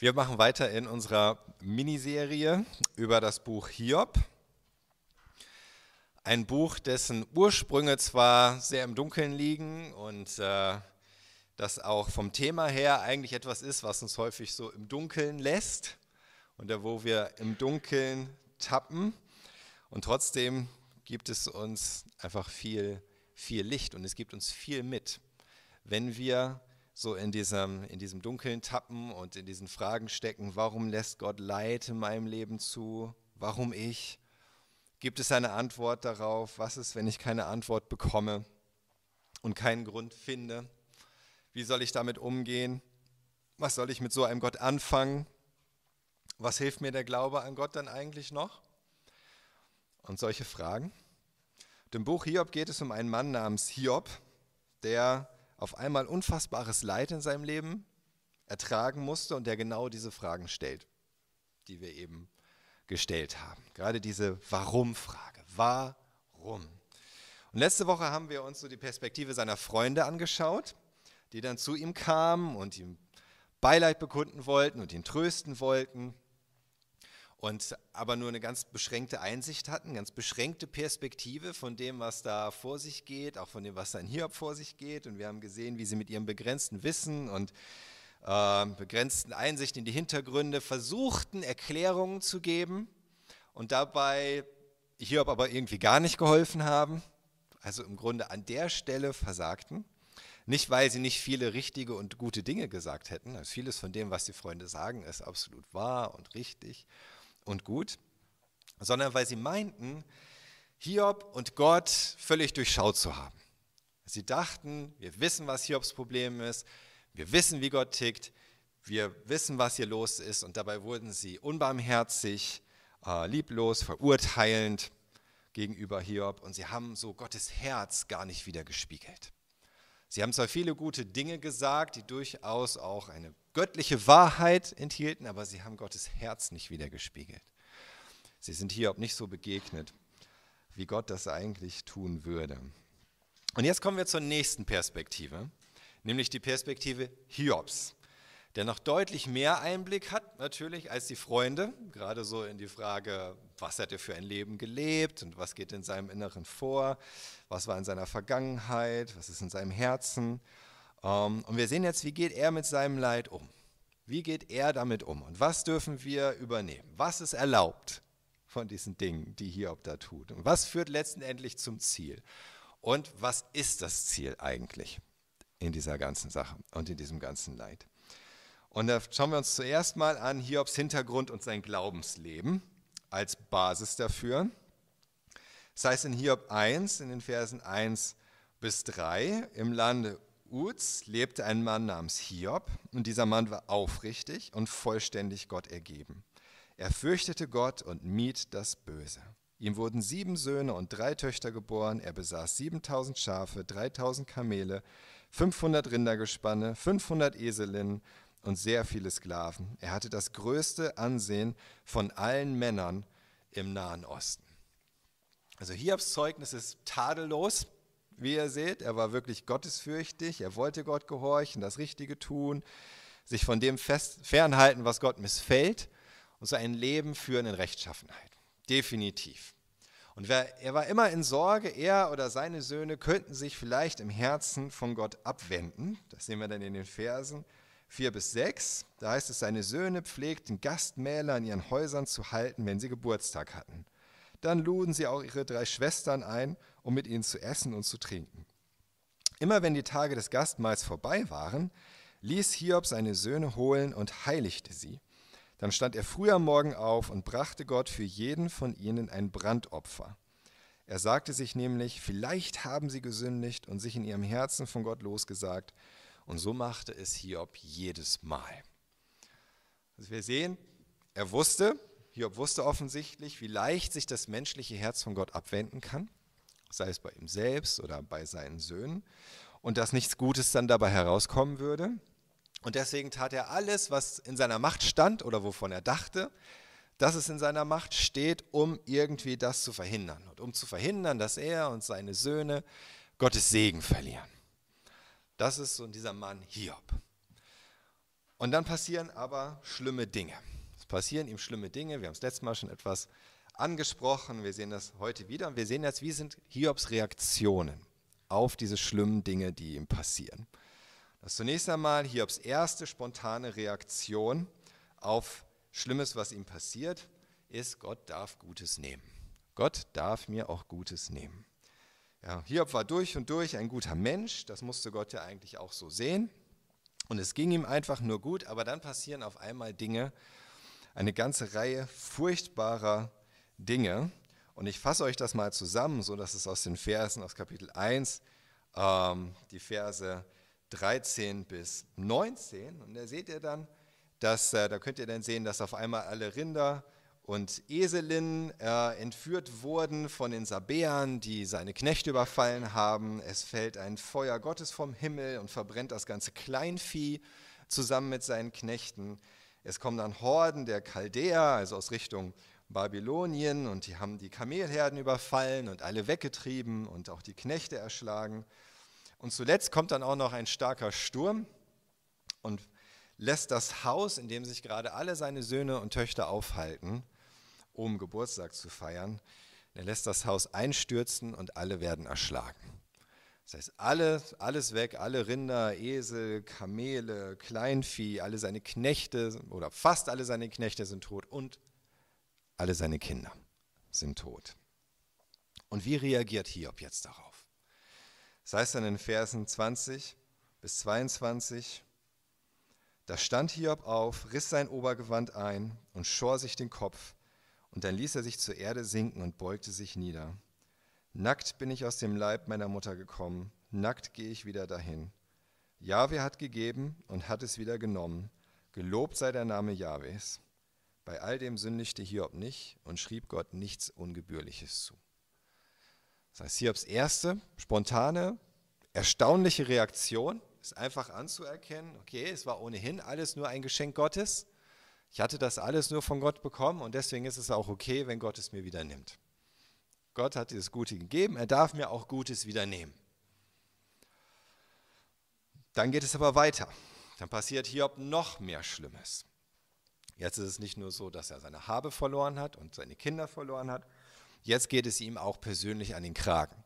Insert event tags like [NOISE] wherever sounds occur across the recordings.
Wir machen weiter in unserer Miniserie über das Buch Hiob. Ein Buch, dessen Ursprünge zwar sehr im Dunkeln liegen und äh, das auch vom Thema her eigentlich etwas ist, was uns häufig so im Dunkeln lässt und wo wir im Dunkeln tappen. Und trotzdem gibt es uns einfach viel, viel Licht und es gibt uns viel mit, wenn wir so in diesem, in diesem Dunkeln tappen und in diesen Fragen stecken, warum lässt Gott Leid in meinem Leben zu? Warum ich? Gibt es eine Antwort darauf? Was ist, wenn ich keine Antwort bekomme und keinen Grund finde? Wie soll ich damit umgehen? Was soll ich mit so einem Gott anfangen? Was hilft mir der Glaube an Gott dann eigentlich noch? Und solche Fragen. Im Buch Hiob geht es um einen Mann namens Hiob, der auf einmal unfassbares Leid in seinem Leben ertragen musste und der genau diese Fragen stellt, die wir eben gestellt haben. Gerade diese Warum-Frage. Warum? Und letzte Woche haben wir uns so die Perspektive seiner Freunde angeschaut, die dann zu ihm kamen und ihm Beileid bekunden wollten und ihn trösten wollten und aber nur eine ganz beschränkte Einsicht hatten, ganz beschränkte Perspektive von dem, was da vor sich geht, auch von dem, was da in Hiob vor sich geht. Und wir haben gesehen, wie sie mit ihrem begrenzten Wissen und äh, begrenzten Einsicht in die Hintergründe versuchten, Erklärungen zu geben und dabei Hiob aber irgendwie gar nicht geholfen haben. Also im Grunde an der Stelle versagten. Nicht, weil sie nicht viele richtige und gute Dinge gesagt hätten. Also vieles von dem, was die Freunde sagen, ist absolut wahr und richtig und gut, sondern weil sie meinten, Hiob und Gott völlig durchschaut zu haben. Sie dachten, wir wissen, was Hiobs Problem ist, wir wissen, wie Gott tickt, wir wissen, was hier los ist und dabei wurden sie unbarmherzig, äh, lieblos, verurteilend gegenüber Hiob und sie haben so Gottes Herz gar nicht wieder gespiegelt. Sie haben zwar viele gute Dinge gesagt, die durchaus auch eine göttliche Wahrheit enthielten, aber sie haben Gottes Herz nicht wiedergespiegelt. Sie sind Hiob nicht so begegnet, wie Gott das eigentlich tun würde. Und jetzt kommen wir zur nächsten Perspektive, nämlich die Perspektive Hiobs, der noch deutlich mehr Einblick hat natürlich als die Freunde, gerade so in die Frage, was hat er für ein Leben gelebt und was geht in seinem Inneren vor, was war in seiner Vergangenheit, was ist in seinem Herzen. Ähm, und wir sehen jetzt, wie geht er mit seinem Leid um? Wie geht er damit um? Und was dürfen wir übernehmen? Was ist erlaubt von diesen Dingen, die Hiob da tut? Und was führt letztendlich zum Ziel? Und was ist das Ziel eigentlich in dieser ganzen Sache und in diesem ganzen Leid? Und da schauen wir uns zuerst mal an Hiobs Hintergrund und sein Glaubensleben als Basis dafür. Das heißt in Hiob 1, in den Versen 1 bis 3, im Lande Uz lebte ein Mann namens Hiob und dieser Mann war aufrichtig und vollständig Gott ergeben. Er fürchtete Gott und mied das Böse. Ihm wurden sieben Söhne und drei Töchter geboren. Er besaß 7000 Schafe, 3000 Kamele, 500 Rindergespanne, 500 Eselinnen und sehr viele Sklaven. Er hatte das größte Ansehen von allen Männern im Nahen Osten. Also Hiobs Zeugnis ist tadellos wie ihr seht. Er war wirklich gottesfürchtig, er wollte Gott gehorchen, das Richtige tun, sich von dem fest, fernhalten, was Gott missfällt und sein Leben führen in Rechtschaffenheit. Definitiv. Und er war immer in Sorge, er oder seine Söhne könnten sich vielleicht im Herzen von Gott abwenden. Das sehen wir dann in den Versen 4 bis 6. Da heißt es, seine Söhne pflegten Gastmähler in ihren Häusern zu halten, wenn sie Geburtstag hatten. Dann luden sie auch ihre drei Schwestern ein, um mit ihnen zu essen und zu trinken. Immer wenn die Tage des Gastmahls vorbei waren, ließ Hiob seine Söhne holen und heiligte sie. Dann stand er früh am Morgen auf und brachte Gott für jeden von ihnen ein Brandopfer. Er sagte sich nämlich, vielleicht haben sie gesündigt und sich in ihrem Herzen von Gott losgesagt. Und so machte es Hiob jedes Mal. Also wir sehen, er wusste, Hiob wusste offensichtlich, wie leicht sich das menschliche Herz von Gott abwenden kann, sei es bei ihm selbst oder bei seinen Söhnen, und dass nichts Gutes dann dabei herauskommen würde. Und deswegen tat er alles, was in seiner Macht stand oder wovon er dachte, dass es in seiner Macht steht, um irgendwie das zu verhindern und um zu verhindern, dass er und seine Söhne Gottes Segen verlieren. Das ist so dieser Mann Hiob. Und dann passieren aber schlimme Dinge. Es passieren ihm schlimme Dinge. Wir haben es letztes Mal schon etwas angesprochen. Wir sehen das heute wieder. Und wir sehen jetzt, wie sind Hiobs Reaktionen auf diese schlimmen Dinge, die ihm passieren. Das zunächst einmal Hiobs erste spontane Reaktion auf Schlimmes, was ihm passiert, ist, Gott darf Gutes nehmen. Gott darf mir auch Gutes nehmen. Ja, Hiob war durch und durch ein guter Mensch, das musste Gott ja eigentlich auch so sehen. Und es ging ihm einfach nur gut, aber dann passieren auf einmal Dinge, eine ganze Reihe furchtbarer Dinge. Und ich fasse euch das mal zusammen, so dass es aus den Versen aus Kapitel 1, ähm, die Verse 13 bis 19, und da seht ihr dann, dass, äh, da könnt ihr dann sehen, dass auf einmal alle Rinder und Eselinnen äh, entführt wurden von den Sabäern, die seine Knechte überfallen haben. Es fällt ein Feuer Gottes vom Himmel und verbrennt das ganze Kleinvieh zusammen mit seinen Knechten. Es kommen dann Horden der Chaldäer, also aus Richtung Babylonien, und die haben die Kamelherden überfallen und alle weggetrieben und auch die Knechte erschlagen. Und zuletzt kommt dann auch noch ein starker Sturm und lässt das Haus, in dem sich gerade alle seine Söhne und Töchter aufhalten, um Geburtstag zu feiern, er lässt das Haus einstürzen und alle werden erschlagen. Das heißt, alles, alles weg, alle Rinder, Esel, Kamele, Kleinvieh, alle seine Knechte oder fast alle seine Knechte sind tot und alle seine Kinder sind tot. Und wie reagiert Hiob jetzt darauf? Das heißt dann in Versen 20 bis 22, da stand Hiob auf, riss sein Obergewand ein und schor sich den Kopf, und dann ließ er sich zur Erde sinken und beugte sich nieder. Nackt bin ich aus dem Leib meiner Mutter gekommen, nackt gehe ich wieder dahin. Jahwe hat gegeben und hat es wieder genommen. Gelobt sei der Name Jahwes. Bei all dem sündigte Hiob nicht und schrieb Gott nichts Ungebührliches zu. Das heißt, Hiobs erste spontane, erstaunliche Reaktion ist einfach anzuerkennen, okay, es war ohnehin alles nur ein Geschenk Gottes. Ich hatte das alles nur von Gott bekommen und deswegen ist es auch okay, wenn Gott es mir wieder nimmt. Gott hat dieses Gute gegeben, er darf mir auch Gutes wieder nehmen. Dann geht es aber weiter. Dann passiert Hiob noch mehr Schlimmes. Jetzt ist es nicht nur so, dass er seine Habe verloren hat und seine Kinder verloren hat. Jetzt geht es ihm auch persönlich an den Kragen,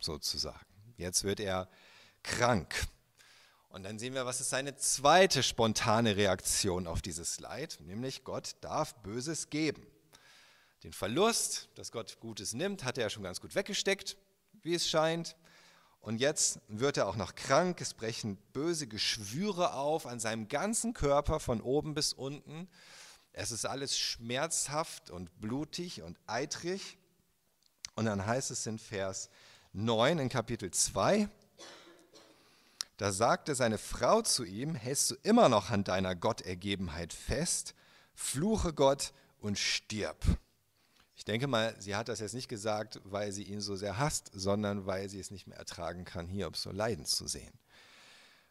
sozusagen. Jetzt wird er krank. Und dann sehen wir, was ist seine zweite spontane Reaktion auf dieses Leid, nämlich Gott darf Böses geben. Den Verlust, dass Gott Gutes nimmt, hat er ja schon ganz gut weggesteckt, wie es scheint. Und jetzt wird er auch noch krank, es brechen böse Geschwüre auf an seinem ganzen Körper von oben bis unten. Es ist alles schmerzhaft und blutig und eitrig. Und dann heißt es in Vers 9 in Kapitel 2, da sagte seine Frau zu ihm, hältst du immer noch an deiner Gottergebenheit fest, fluche Gott und stirb. Ich denke mal, sie hat das jetzt nicht gesagt, weil sie ihn so sehr hasst, sondern weil sie es nicht mehr ertragen kann, Hiob so leiden zu sehen.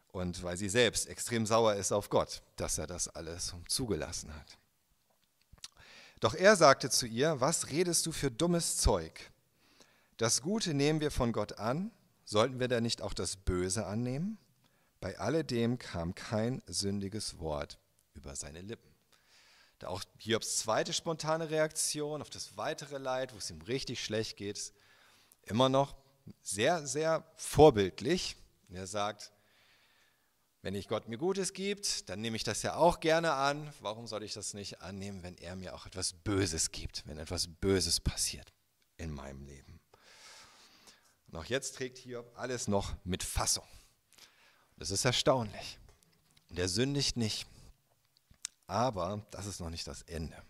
Und weil sie selbst extrem sauer ist auf Gott, dass er das alles zugelassen hat. Doch er sagte zu ihr, was redest du für dummes Zeug? Das Gute nehmen wir von Gott an, Sollten wir da nicht auch das Böse annehmen? Bei alledem kam kein sündiges Wort über seine Lippen. Da auch Hiobs zweite spontane Reaktion auf das weitere Leid, wo es ihm richtig schlecht geht, immer noch sehr, sehr vorbildlich. Er sagt, wenn ich Gott mir Gutes gibt, dann nehme ich das ja auch gerne an. Warum soll ich das nicht annehmen, wenn er mir auch etwas Böses gibt, wenn etwas Böses passiert in meinem Leben? Auch jetzt trägt Hiob alles noch mit Fassung. Das ist erstaunlich. Und er sündigt nicht. Aber das ist noch nicht das Ende.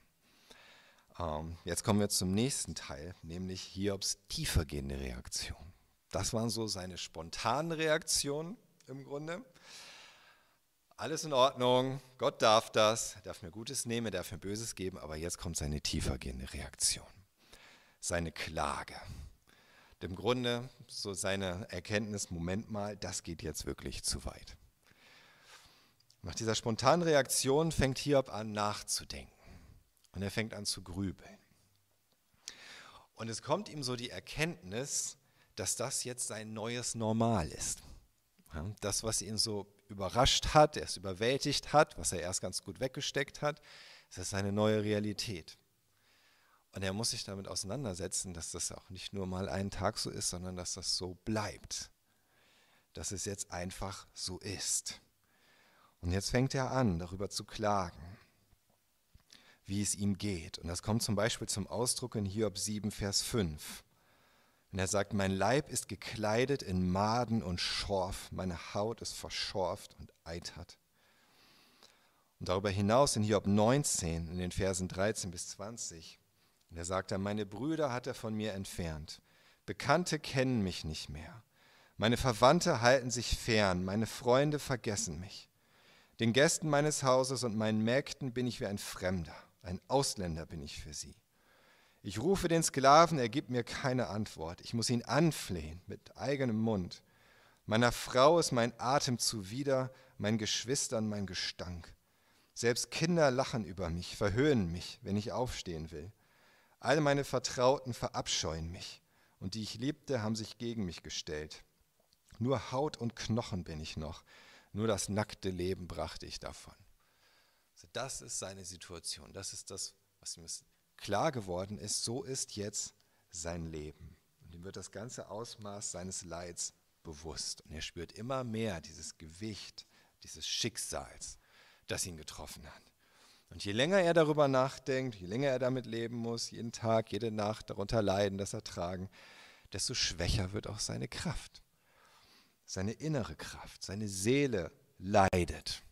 Ähm, jetzt kommen wir zum nächsten Teil, nämlich Hiobs tiefergehende Reaktion. Das waren so seine spontanen Reaktionen im Grunde. Alles in Ordnung, Gott darf das, er darf mir Gutes nehmen, er darf mir Böses geben, aber jetzt kommt seine tiefergehende Reaktion, seine Klage im Grunde so seine Erkenntnis, Moment mal, das geht jetzt wirklich zu weit. Nach dieser spontanen Reaktion fängt Hiob an nachzudenken und er fängt an zu grübeln. Und es kommt ihm so die Erkenntnis, dass das jetzt sein neues Normal ist. Das, was ihn so überrascht hat, er es überwältigt hat, was er erst ganz gut weggesteckt hat, ist seine neue Realität. Und er muss sich damit auseinandersetzen, dass das auch nicht nur mal einen Tag so ist, sondern dass das so bleibt. Dass es jetzt einfach so ist. Und jetzt fängt er an, darüber zu klagen, wie es ihm geht. Und das kommt zum Beispiel zum Ausdruck in Hiob 7, Vers 5. Und er sagt, mein Leib ist gekleidet in Maden und Schorf, meine Haut ist verschorft und eitert. Und darüber hinaus in Hiob 19, in den Versen 13 bis 20, und er sagt dann, meine Brüder hat er von mir entfernt. Bekannte kennen mich nicht mehr. Meine Verwandte halten sich fern, meine Freunde vergessen mich. Den Gästen meines Hauses und meinen Mägden bin ich wie ein Fremder, ein Ausländer bin ich für sie. Ich rufe den Sklaven, er gibt mir keine Antwort. Ich muss ihn anflehen mit eigenem Mund. Meiner Frau ist mein Atem zuwider, meinen Geschwistern mein Gestank. Selbst Kinder lachen über mich, verhöhnen mich, wenn ich aufstehen will. All meine Vertrauten verabscheuen mich, und die ich liebte, haben sich gegen mich gestellt. Nur Haut und Knochen bin ich noch, nur das nackte Leben brachte ich davon. Also das ist seine Situation, das ist das, was ihm klar geworden ist, so ist jetzt sein Leben. Und ihm wird das ganze Ausmaß seines Leids bewusst. Und er spürt immer mehr dieses Gewicht dieses Schicksals, das ihn getroffen hat. Und je länger er darüber nachdenkt, je länger er damit leben muss, jeden Tag, jede Nacht darunter leiden, das ertragen, desto schwächer wird auch seine Kraft. Seine innere Kraft, seine Seele leidet.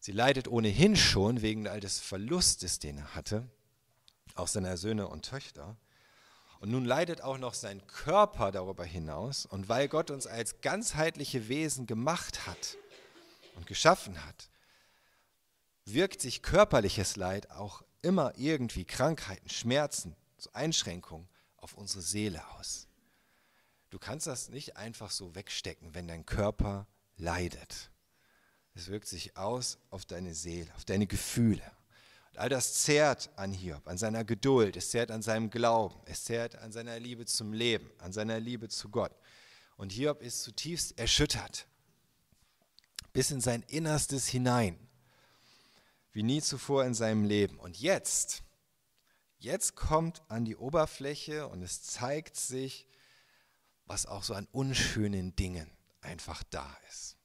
Sie leidet ohnehin schon wegen all des Verlustes, den er hatte auch seiner Söhne und Töchter. Und nun leidet auch noch sein Körper darüber hinaus. Und weil Gott uns als ganzheitliche Wesen gemacht hat und geschaffen hat, wirkt sich körperliches Leid auch immer irgendwie Krankheiten, Schmerzen, so Einschränkungen auf unsere Seele aus. Du kannst das nicht einfach so wegstecken, wenn dein Körper leidet. Es wirkt sich aus auf deine Seele, auf deine Gefühle. All das zehrt an Hiob, an seiner Geduld, es zehrt an seinem Glauben, es zehrt an seiner Liebe zum Leben, an seiner Liebe zu Gott. Und Hiob ist zutiefst erschüttert, bis in sein Innerstes hinein, wie nie zuvor in seinem Leben. Und jetzt, jetzt kommt an die Oberfläche und es zeigt sich, was auch so an unschönen Dingen einfach da ist.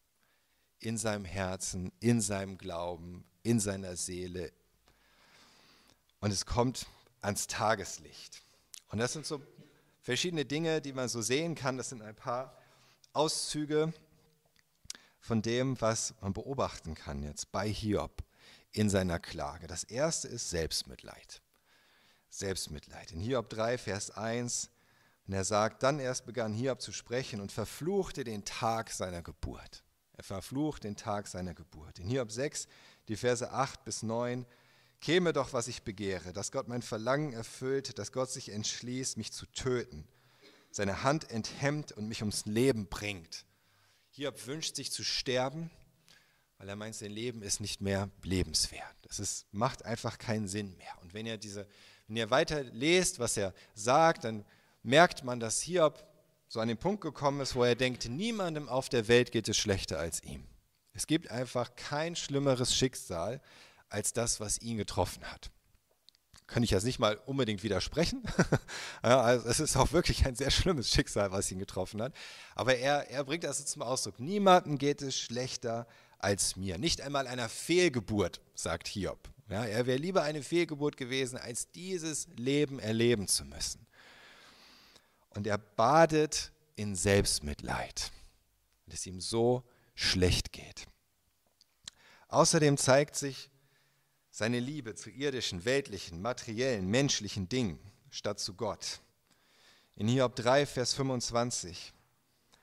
In seinem Herzen, in seinem Glauben, in seiner Seele, und es kommt ans Tageslicht. Und das sind so verschiedene Dinge, die man so sehen kann. Das sind ein paar Auszüge von dem, was man beobachten kann jetzt bei Hiob in seiner Klage. Das erste ist Selbstmitleid. Selbstmitleid. In Hiob 3, Vers 1, und er sagt, dann erst begann Hiob zu sprechen und verfluchte den Tag seiner Geburt. Er verflucht den Tag seiner Geburt. In Hiob 6, die Verse 8 bis 9, Käme doch, was ich begehre, dass Gott mein Verlangen erfüllt, dass Gott sich entschließt, mich zu töten, seine Hand enthemmt und mich ums Leben bringt. Hiob wünscht sich zu sterben, weil er meint, sein Leben ist nicht mehr lebenswert. Das ist, macht einfach keinen Sinn mehr. Und wenn ihr, diese, wenn ihr weiter lest, was er sagt, dann merkt man, dass Hiob so an den Punkt gekommen ist, wo er denkt, niemandem auf der Welt geht es schlechter als ihm. Es gibt einfach kein schlimmeres Schicksal, als das, was ihn getroffen hat. Kann ich jetzt nicht mal unbedingt widersprechen. [LAUGHS] also es ist auch wirklich ein sehr schlimmes Schicksal, was ihn getroffen hat. Aber er, er bringt das zum Ausdruck. Niemandem geht es schlechter als mir. Nicht einmal einer Fehlgeburt, sagt Hiob. Ja, er wäre lieber eine Fehlgeburt gewesen, als dieses Leben erleben zu müssen. Und er badet in Selbstmitleid, weil es ihm so schlecht geht. Außerdem zeigt sich, seine Liebe zu irdischen, weltlichen, materiellen, menschlichen Dingen statt zu Gott. In Hiob 3, Vers 25,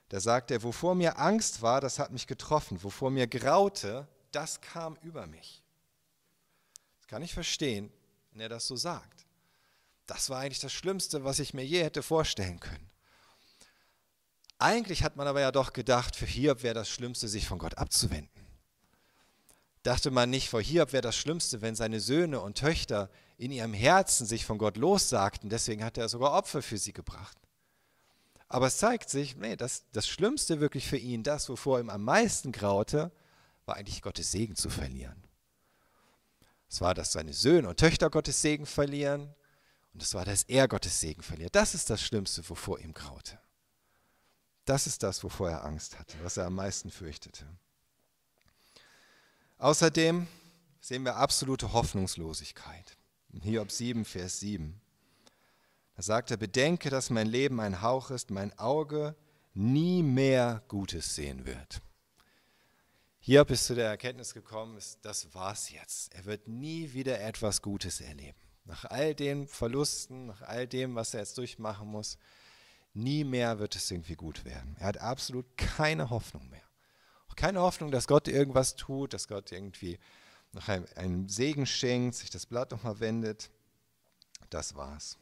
da sagt er, wovor mir Angst war, das hat mich getroffen, wovor mir graute, das kam über mich. Das kann ich verstehen, wenn er das so sagt. Das war eigentlich das Schlimmste, was ich mir je hätte vorstellen können. Eigentlich hat man aber ja doch gedacht, für Hiob wäre das Schlimmste, sich von Gott abzuwenden dachte man nicht, vor Hiob wäre das Schlimmste, wenn seine Söhne und Töchter in ihrem Herzen sich von Gott lossagten. Deswegen hat er sogar Opfer für sie gebracht. Aber es zeigt sich, nee, das, das Schlimmste wirklich für ihn, das, wovor ihm am meisten graute, war eigentlich Gottes Segen zu verlieren. Es war, dass seine Söhne und Töchter Gottes Segen verlieren und es war, dass er Gottes Segen verliert. Das ist das Schlimmste, wovor ihm graute. Das ist das, wovor er Angst hatte, was er am meisten fürchtete. Außerdem sehen wir absolute Hoffnungslosigkeit. In Hiob 7, Vers 7. Er, bedenke, dass mein Leben ein Hauch ist, mein Auge nie mehr Gutes sehen wird. Hiob ist zu der Erkenntnis gekommen, das war's jetzt. Er wird nie wieder etwas Gutes erleben. Nach all den Verlusten, nach all dem, was er jetzt durchmachen muss, nie mehr wird es irgendwie gut werden. Er hat absolut keine Hoffnung mehr. Auch keine Hoffnung, dass Gott irgendwas tut, dass Gott irgendwie noch einen Segen schenkt, sich das Blatt nochmal wendet. Das war's.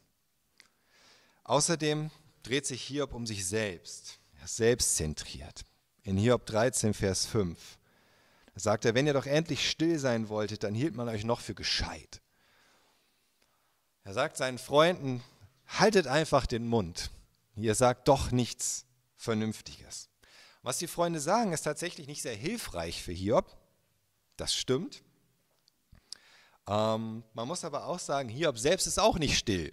Außerdem dreht sich Hiob um sich selbst. Er ist selbstzentriert. In Hiob 13, Vers 5 sagt er, wenn ihr doch endlich still sein wolltet, dann hielt man euch noch für gescheit. Er sagt seinen Freunden, haltet einfach den Mund. Ihr sagt doch nichts Vernünftiges. Was die Freunde sagen, ist tatsächlich nicht sehr hilfreich für Hiob. Das stimmt. Ähm, man muss aber auch sagen, Hiob selbst ist auch nicht still.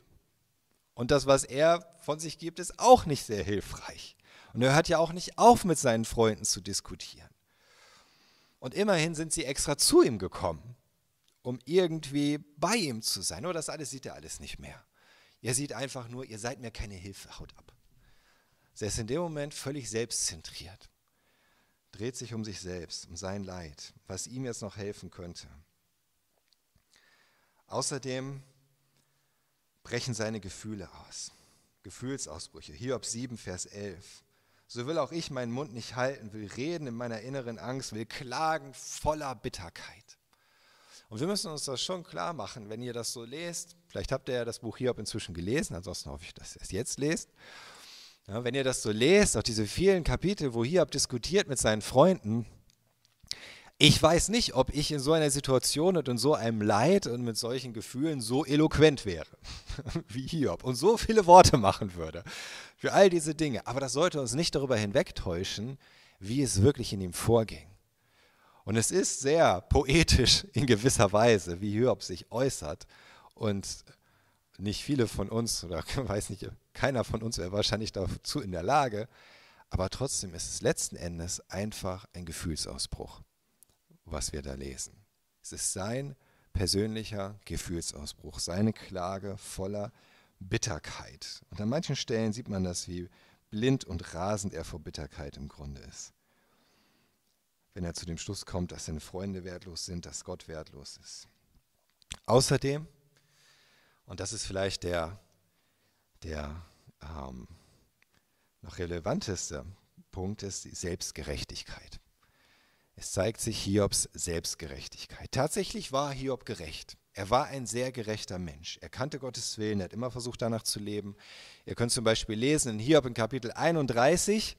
Und das, was er von sich gibt, ist auch nicht sehr hilfreich. Und er hört ja auch nicht auf, mit seinen Freunden zu diskutieren. Und immerhin sind sie extra zu ihm gekommen, um irgendwie bei ihm zu sein. Nur das alles sieht er alles nicht mehr. Er sieht einfach nur, ihr seid mir keine Hilfe, haut ab. Er ist in dem Moment völlig selbstzentriert, dreht sich um sich selbst, um sein Leid, was ihm jetzt noch helfen könnte. Außerdem brechen seine Gefühle aus. Gefühlsausbrüche. Hiob 7, Vers 11. So will auch ich meinen Mund nicht halten, will reden in meiner inneren Angst, will klagen voller Bitterkeit. Und wir müssen uns das schon klar machen, wenn ihr das so lest. Vielleicht habt ihr ja das Buch Hiob inzwischen gelesen, ansonsten hoffe ich, dass ihr es jetzt lest. Ja, wenn ihr das so lest, auch diese vielen Kapitel, wo Hiob diskutiert mit seinen Freunden, ich weiß nicht, ob ich in so einer Situation und in so einem Leid und mit solchen Gefühlen so eloquent wäre [LAUGHS] wie Hiob und so viele Worte machen würde für all diese Dinge. Aber das sollte uns nicht darüber hinwegtäuschen, wie es wirklich in ihm vorging. Und es ist sehr poetisch in gewisser Weise, wie Hiob sich äußert. Und nicht viele von uns, oder [LAUGHS] weiß nicht, keiner von uns wäre wahrscheinlich dazu in der Lage, aber trotzdem ist es letzten Endes einfach ein Gefühlsausbruch was wir da lesen. Es ist sein persönlicher Gefühlsausbruch, seine Klage voller Bitterkeit. Und an manchen Stellen sieht man das, wie blind und rasend er vor Bitterkeit im Grunde ist. Wenn er zu dem Schluss kommt, dass seine Freunde wertlos sind, dass Gott wertlos ist. Außerdem, und das ist vielleicht der, der ähm, noch relevanteste Punkt, ist die Selbstgerechtigkeit. Es zeigt sich Hiobs Selbstgerechtigkeit. Tatsächlich war Hiob gerecht. Er war ein sehr gerechter Mensch. Er kannte Gottes Willen, er hat immer versucht, danach zu leben. Ihr könnt zum Beispiel lesen in Hiob in Kapitel 31,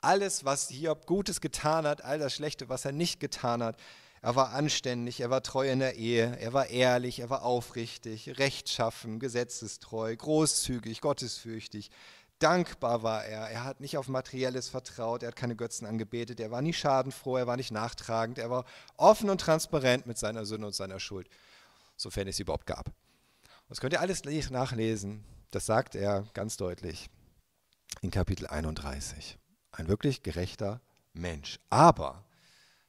alles, was Hiob Gutes getan hat, all das Schlechte, was er nicht getan hat. Er war anständig, er war treu in der Ehe, er war ehrlich, er war aufrichtig, rechtschaffen, gesetzestreu, großzügig, gottesfürchtig, Dankbar war er. Er hat nicht auf Materielles vertraut. Er hat keine Götzen angebetet. Er war nie schadenfroh. Er war nicht nachtragend. Er war offen und transparent mit seiner Sünde und seiner Schuld, sofern es sie überhaupt gab. Das könnt ihr alles nachlesen. Das sagt er ganz deutlich in Kapitel 31. Ein wirklich gerechter Mensch. Aber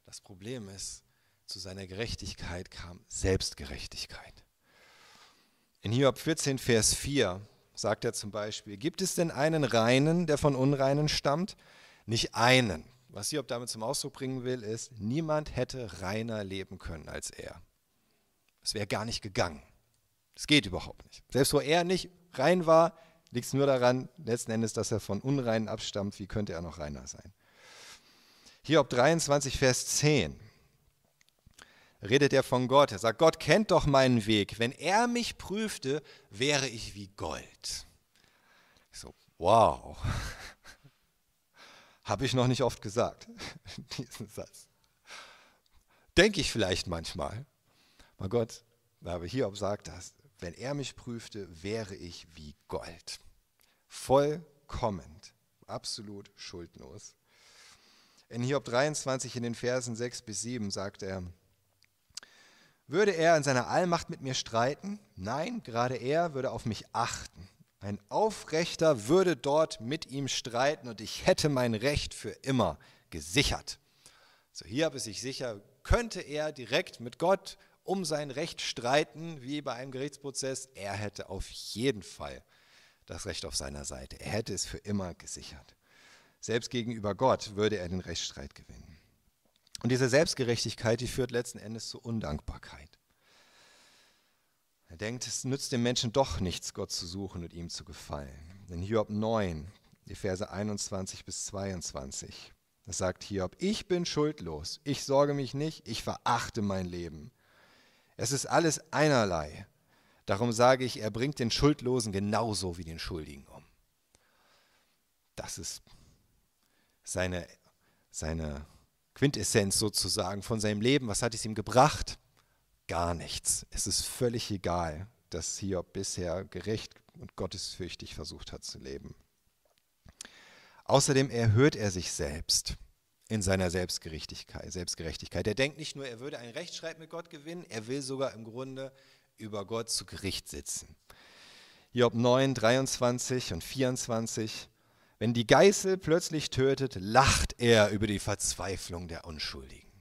das Problem ist, zu seiner Gerechtigkeit kam Selbstgerechtigkeit. In Hiob 14, Vers 4 sagt er zum Beispiel, gibt es denn einen Reinen, der von Unreinen stammt? Nicht einen. Was Hiob damit zum Ausdruck bringen will, ist, niemand hätte reiner leben können als er. Es wäre gar nicht gegangen. Es geht überhaupt nicht. Selbst wo er nicht rein war, liegt es nur daran, letzten Endes, dass er von Unreinen abstammt. Wie könnte er noch reiner sein? Hiob 23, Vers 10 redet er von Gott. Er sagt, Gott kennt doch meinen Weg. Wenn er mich prüfte, wäre ich wie Gold. Ich so, wow. [LAUGHS] Habe ich noch nicht oft gesagt, [LAUGHS] diesen Satz. Denke ich vielleicht manchmal. Aber Gott, aber Hiob sagt das, wenn er mich prüfte, wäre ich wie Gold. Vollkommen, absolut schuldlos. In Hiob 23 in den Versen 6 bis 7 sagt er, würde er in seiner Allmacht mit mir streiten? Nein, gerade er würde auf mich achten. Ein Aufrechter würde dort mit ihm streiten und ich hätte mein Recht für immer gesichert. So hier habe ich sich sicher, könnte er direkt mit Gott um sein Recht streiten, wie bei einem Gerichtsprozess. Er hätte auf jeden Fall das Recht auf seiner Seite. Er hätte es für immer gesichert. Selbst gegenüber Gott würde er den Rechtsstreit gewinnen. Und diese Selbstgerechtigkeit, die führt letzten Endes zu Undankbarkeit. Er denkt, es nützt dem Menschen doch nichts, Gott zu suchen und ihm zu gefallen. In Hiob 9, die Verse 21 bis 22, da sagt Hiob, ich bin schuldlos, ich sorge mich nicht, ich verachte mein Leben. Es ist alles einerlei. Darum sage ich, er bringt den Schuldlosen genauso wie den Schuldigen um. Das ist seine, seine Quintessenz sozusagen von seinem Leben. Was hat es ihm gebracht? Gar nichts. Es ist völlig egal, dass Hiob bisher gerecht und gottesfürchtig versucht hat zu leben. Außerdem erhöht er sich selbst in seiner Selbstgerechtigkeit, Selbstgerechtigkeit. Er denkt nicht nur, er würde einen Rechtsstreit mit Gott gewinnen, er will sogar im Grunde über Gott zu Gericht sitzen. Hiob 9, 23 und 24. Wenn die Geißel plötzlich tötet, lacht er über die Verzweiflung der Unschuldigen.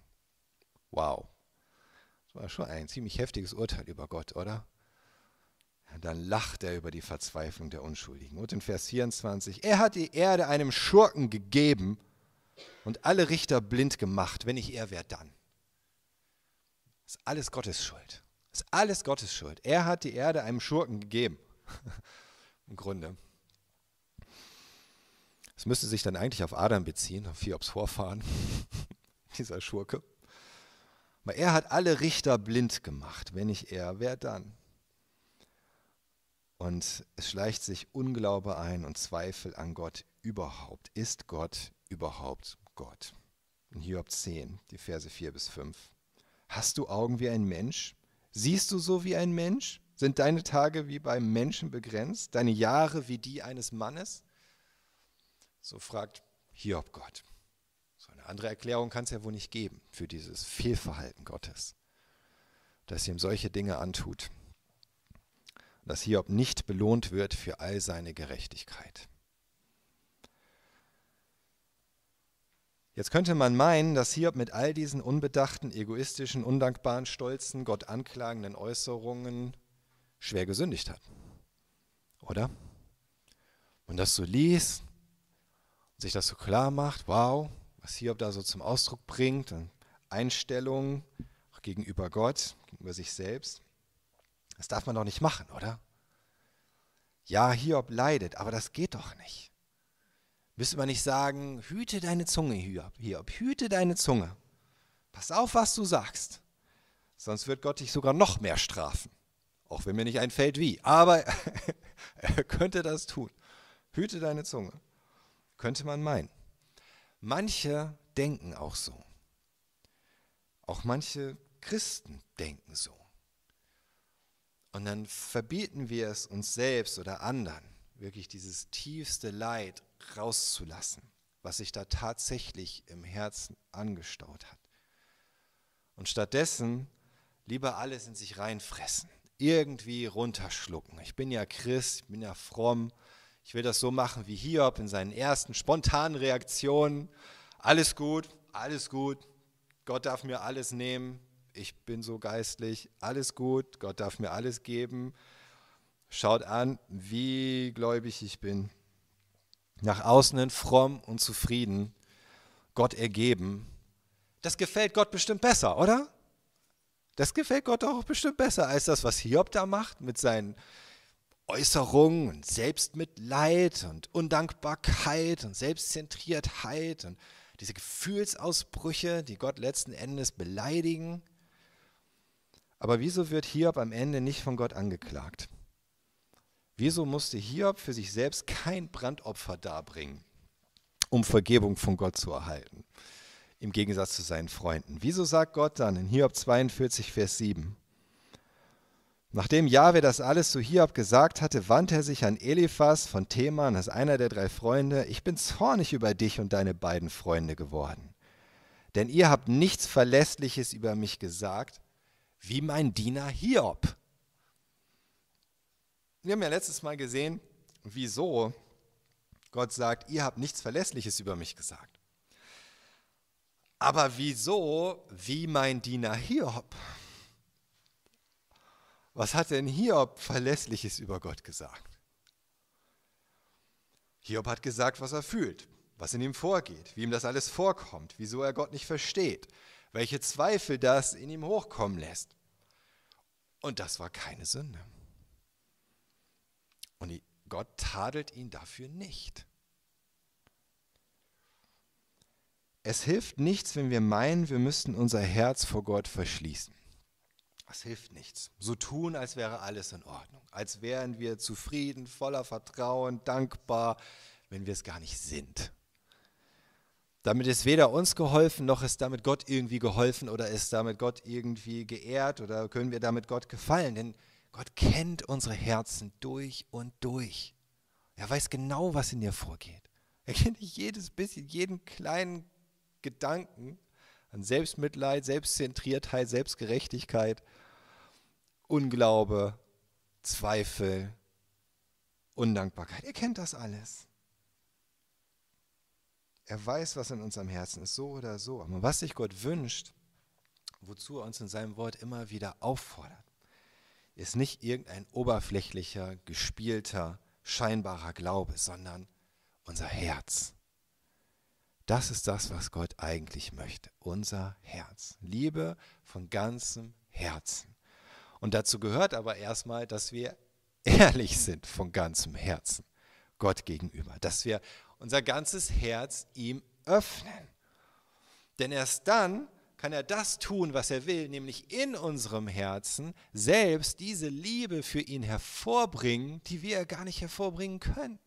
Wow. Das war schon ein ziemlich heftiges Urteil über Gott, oder? dann lacht er über die Verzweiflung der Unschuldigen. Und in Vers 24, er hat die Erde einem Schurken gegeben und alle Richter blind gemacht. Wenn ich er wäre, dann. Das ist alles Gottes Schuld. Das ist alles Gottes Schuld. Er hat die Erde einem Schurken gegeben. [LAUGHS] Im Grunde. Es müsste sich dann eigentlich auf Adam beziehen, auf Hiobs Vorfahren, [LAUGHS] dieser Schurke. Aber er hat alle Richter blind gemacht. Wenn nicht er, wer dann? Und es schleicht sich Unglaube ein und Zweifel an Gott überhaupt. Ist Gott überhaupt Gott? In Hiob 10, die Verse 4 bis 5. Hast du Augen wie ein Mensch? Siehst du so wie ein Mensch? Sind deine Tage wie beim Menschen begrenzt? Deine Jahre wie die eines Mannes? So fragt Hiob Gott. So eine andere Erklärung kann es ja wohl nicht geben für dieses Fehlverhalten Gottes, dass ihm solche Dinge antut. Dass Hiob nicht belohnt wird für all seine Gerechtigkeit. Jetzt könnte man meinen, dass Hiob mit all diesen unbedachten, egoistischen, undankbaren, stolzen, Gott anklagenden Äußerungen schwer gesündigt hat. Oder? Und das so liest, sich das so klar macht, wow, was Hiob da so zum Ausdruck bringt, Einstellungen gegenüber Gott, gegenüber sich selbst, das darf man doch nicht machen, oder? Ja, Hiob leidet, aber das geht doch nicht. Müsste man nicht sagen, hüte deine Zunge, Hiob, Hiob, hüte deine Zunge. Pass auf, was du sagst. Sonst wird Gott dich sogar noch mehr strafen. Auch wenn mir nicht einfällt, wie. Aber [LAUGHS] er könnte das tun. Hüte deine Zunge könnte man meinen. Manche denken auch so. Auch manche Christen denken so. Und dann verbieten wir es uns selbst oder anderen, wirklich dieses tiefste Leid rauszulassen, was sich da tatsächlich im Herzen angestaut hat. Und stattdessen lieber alles in sich reinfressen, irgendwie runterschlucken. Ich bin ja Christ, ich bin ja fromm, ich will das so machen wie Hiob in seinen ersten spontanen Reaktionen. Alles gut, alles gut. Gott darf mir alles nehmen. Ich bin so geistlich. Alles gut. Gott darf mir alles geben. Schaut an, wie gläubig ich bin. Nach außen hin fromm und zufrieden. Gott ergeben. Das gefällt Gott bestimmt besser, oder? Das gefällt Gott auch bestimmt besser als das, was Hiob da macht mit seinen Äußerungen und Selbstmitleid und Undankbarkeit und Selbstzentriertheit und diese Gefühlsausbrüche, die Gott letzten Endes beleidigen. Aber wieso wird Hiob am Ende nicht von Gott angeklagt? Wieso musste Hiob für sich selbst kein Brandopfer darbringen, um Vergebung von Gott zu erhalten, im Gegensatz zu seinen Freunden? Wieso sagt Gott dann in Hiob 42, Vers 7, Nachdem Jahwe das alles zu Hiob gesagt hatte, wandte er sich an Eliphas von Theman, als einer der drei Freunde. Ich bin zornig über dich und deine beiden Freunde geworden. denn ihr habt nichts Verlässliches über mich gesagt, wie mein Diener Hiob. Wir haben ja letztes Mal gesehen, wieso Gott sagt, ihr habt nichts Verlässliches über mich gesagt. Aber wieso, wie mein Diener Hiob? Was hat denn Hiob Verlässliches über Gott gesagt? Hiob hat gesagt, was er fühlt, was in ihm vorgeht, wie ihm das alles vorkommt, wieso er Gott nicht versteht, welche Zweifel das in ihm hochkommen lässt. Und das war keine Sünde. Und Gott tadelt ihn dafür nicht. Es hilft nichts, wenn wir meinen, wir müssten unser Herz vor Gott verschließen. Das hilft nichts. So tun, als wäre alles in Ordnung, als wären wir zufrieden, voller Vertrauen, dankbar, wenn wir es gar nicht sind. Damit ist weder uns geholfen, noch ist damit Gott irgendwie geholfen oder ist damit Gott irgendwie geehrt oder können wir damit Gott gefallen. Denn Gott kennt unsere Herzen durch und durch. Er weiß genau, was in dir vorgeht. Er kennt jedes bisschen, jeden kleinen Gedanken an Selbstmitleid, Selbstzentriertheit, Selbstgerechtigkeit, Unglaube, Zweifel, Undankbarkeit. Er kennt das alles. Er weiß, was in unserem Herzen ist, so oder so. Aber was sich Gott wünscht, wozu er uns in seinem Wort immer wieder auffordert, ist nicht irgendein oberflächlicher, gespielter, scheinbarer Glaube, sondern unser Herz. Das ist das, was Gott eigentlich möchte. Unser Herz. Liebe von ganzem Herzen. Und dazu gehört aber erstmal, dass wir ehrlich sind von ganzem Herzen Gott gegenüber. Dass wir unser ganzes Herz ihm öffnen. Denn erst dann kann er das tun, was er will, nämlich in unserem Herzen selbst diese Liebe für ihn hervorbringen, die wir gar nicht hervorbringen können.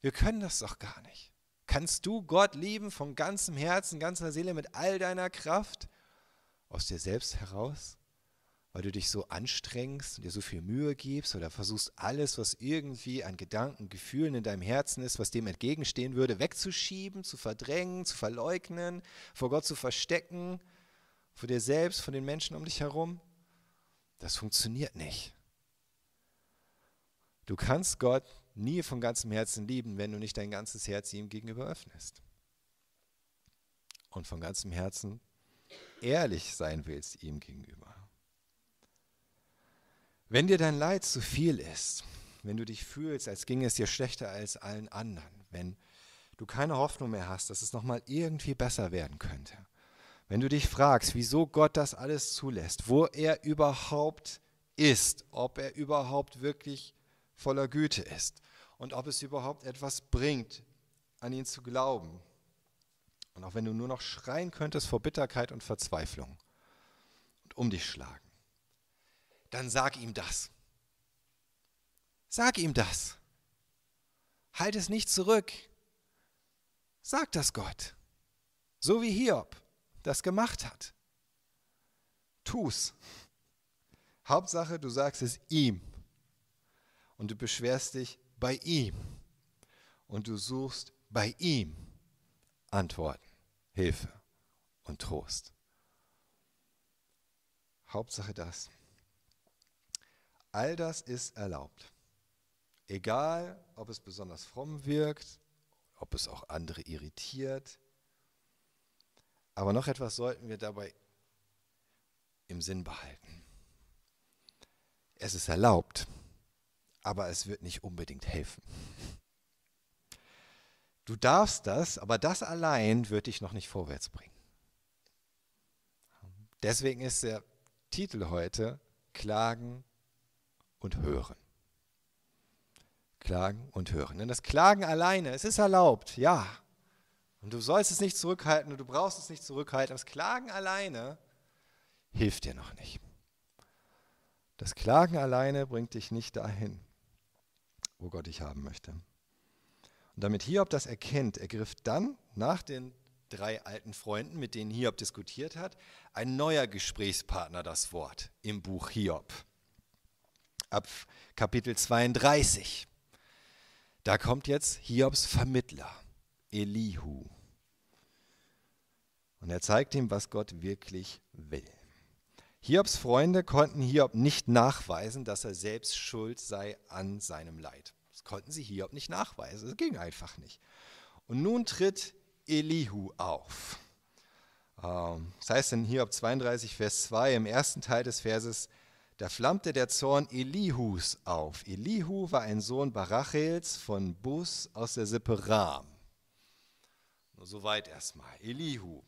Wir können das doch gar nicht. Kannst du Gott lieben von ganzem Herzen, ganzer Seele, mit all deiner Kraft aus dir selbst heraus? Weil du dich so anstrengst und dir so viel Mühe gibst oder versuchst alles, was irgendwie an Gedanken, Gefühlen in deinem Herzen ist, was dem entgegenstehen würde, wegzuschieben, zu verdrängen, zu verleugnen, vor Gott zu verstecken, vor dir selbst, von den Menschen um dich herum? Das funktioniert nicht. Du kannst Gott nie von ganzem Herzen lieben, wenn du nicht dein ganzes Herz ihm gegenüber öffnest. Und von ganzem Herzen ehrlich sein willst ihm gegenüber. Wenn dir dein Leid zu viel ist, wenn du dich fühlst, als ginge es dir schlechter als allen anderen, wenn du keine Hoffnung mehr hast, dass es nochmal irgendwie besser werden könnte, wenn du dich fragst, wieso Gott das alles zulässt, wo er überhaupt ist, ob er überhaupt wirklich voller Güte ist, und ob es überhaupt etwas bringt, an ihn zu glauben. Und auch wenn du nur noch schreien könntest vor Bitterkeit und Verzweiflung und um dich schlagen, dann sag ihm das. Sag ihm das. Halt es nicht zurück. Sag das Gott. So wie Hiob das gemacht hat. Tu's. Hauptsache, du sagst es ihm. Und du beschwerst dich bei ihm und du suchst bei ihm Antworten, Hilfe und Trost. Hauptsache das. All das ist erlaubt. Egal, ob es besonders fromm wirkt, ob es auch andere irritiert. Aber noch etwas sollten wir dabei im Sinn behalten. Es ist erlaubt aber es wird nicht unbedingt helfen. Du darfst das, aber das allein wird dich noch nicht vorwärts bringen. Deswegen ist der Titel heute Klagen und Hören. Klagen und Hören. Denn das Klagen alleine, es ist erlaubt, ja. Und du sollst es nicht zurückhalten und du brauchst es nicht zurückhalten. Das Klagen alleine hilft dir noch nicht. Das Klagen alleine bringt dich nicht dahin wo Gott dich haben möchte. Und damit Hiob das erkennt, ergriff dann nach den drei alten Freunden, mit denen Hiob diskutiert hat, ein neuer Gesprächspartner das Wort im Buch Hiob. Ab Kapitel 32. Da kommt jetzt Hiobs Vermittler, Elihu. Und er zeigt ihm, was Gott wirklich will. Hiobs Freunde konnten Hiob nicht nachweisen, dass er selbst schuld sei an seinem Leid. Konnten sie Hiob nicht nachweisen. Das ging einfach nicht. Und nun tritt Elihu auf. Ähm, das heißt in Hiob 32, Vers 2, im ersten Teil des Verses, da flammte der Zorn Elihus auf. Elihu war ein Sohn Barachels von Bus aus der Sippe Ram. Nur soweit erstmal. Elihu.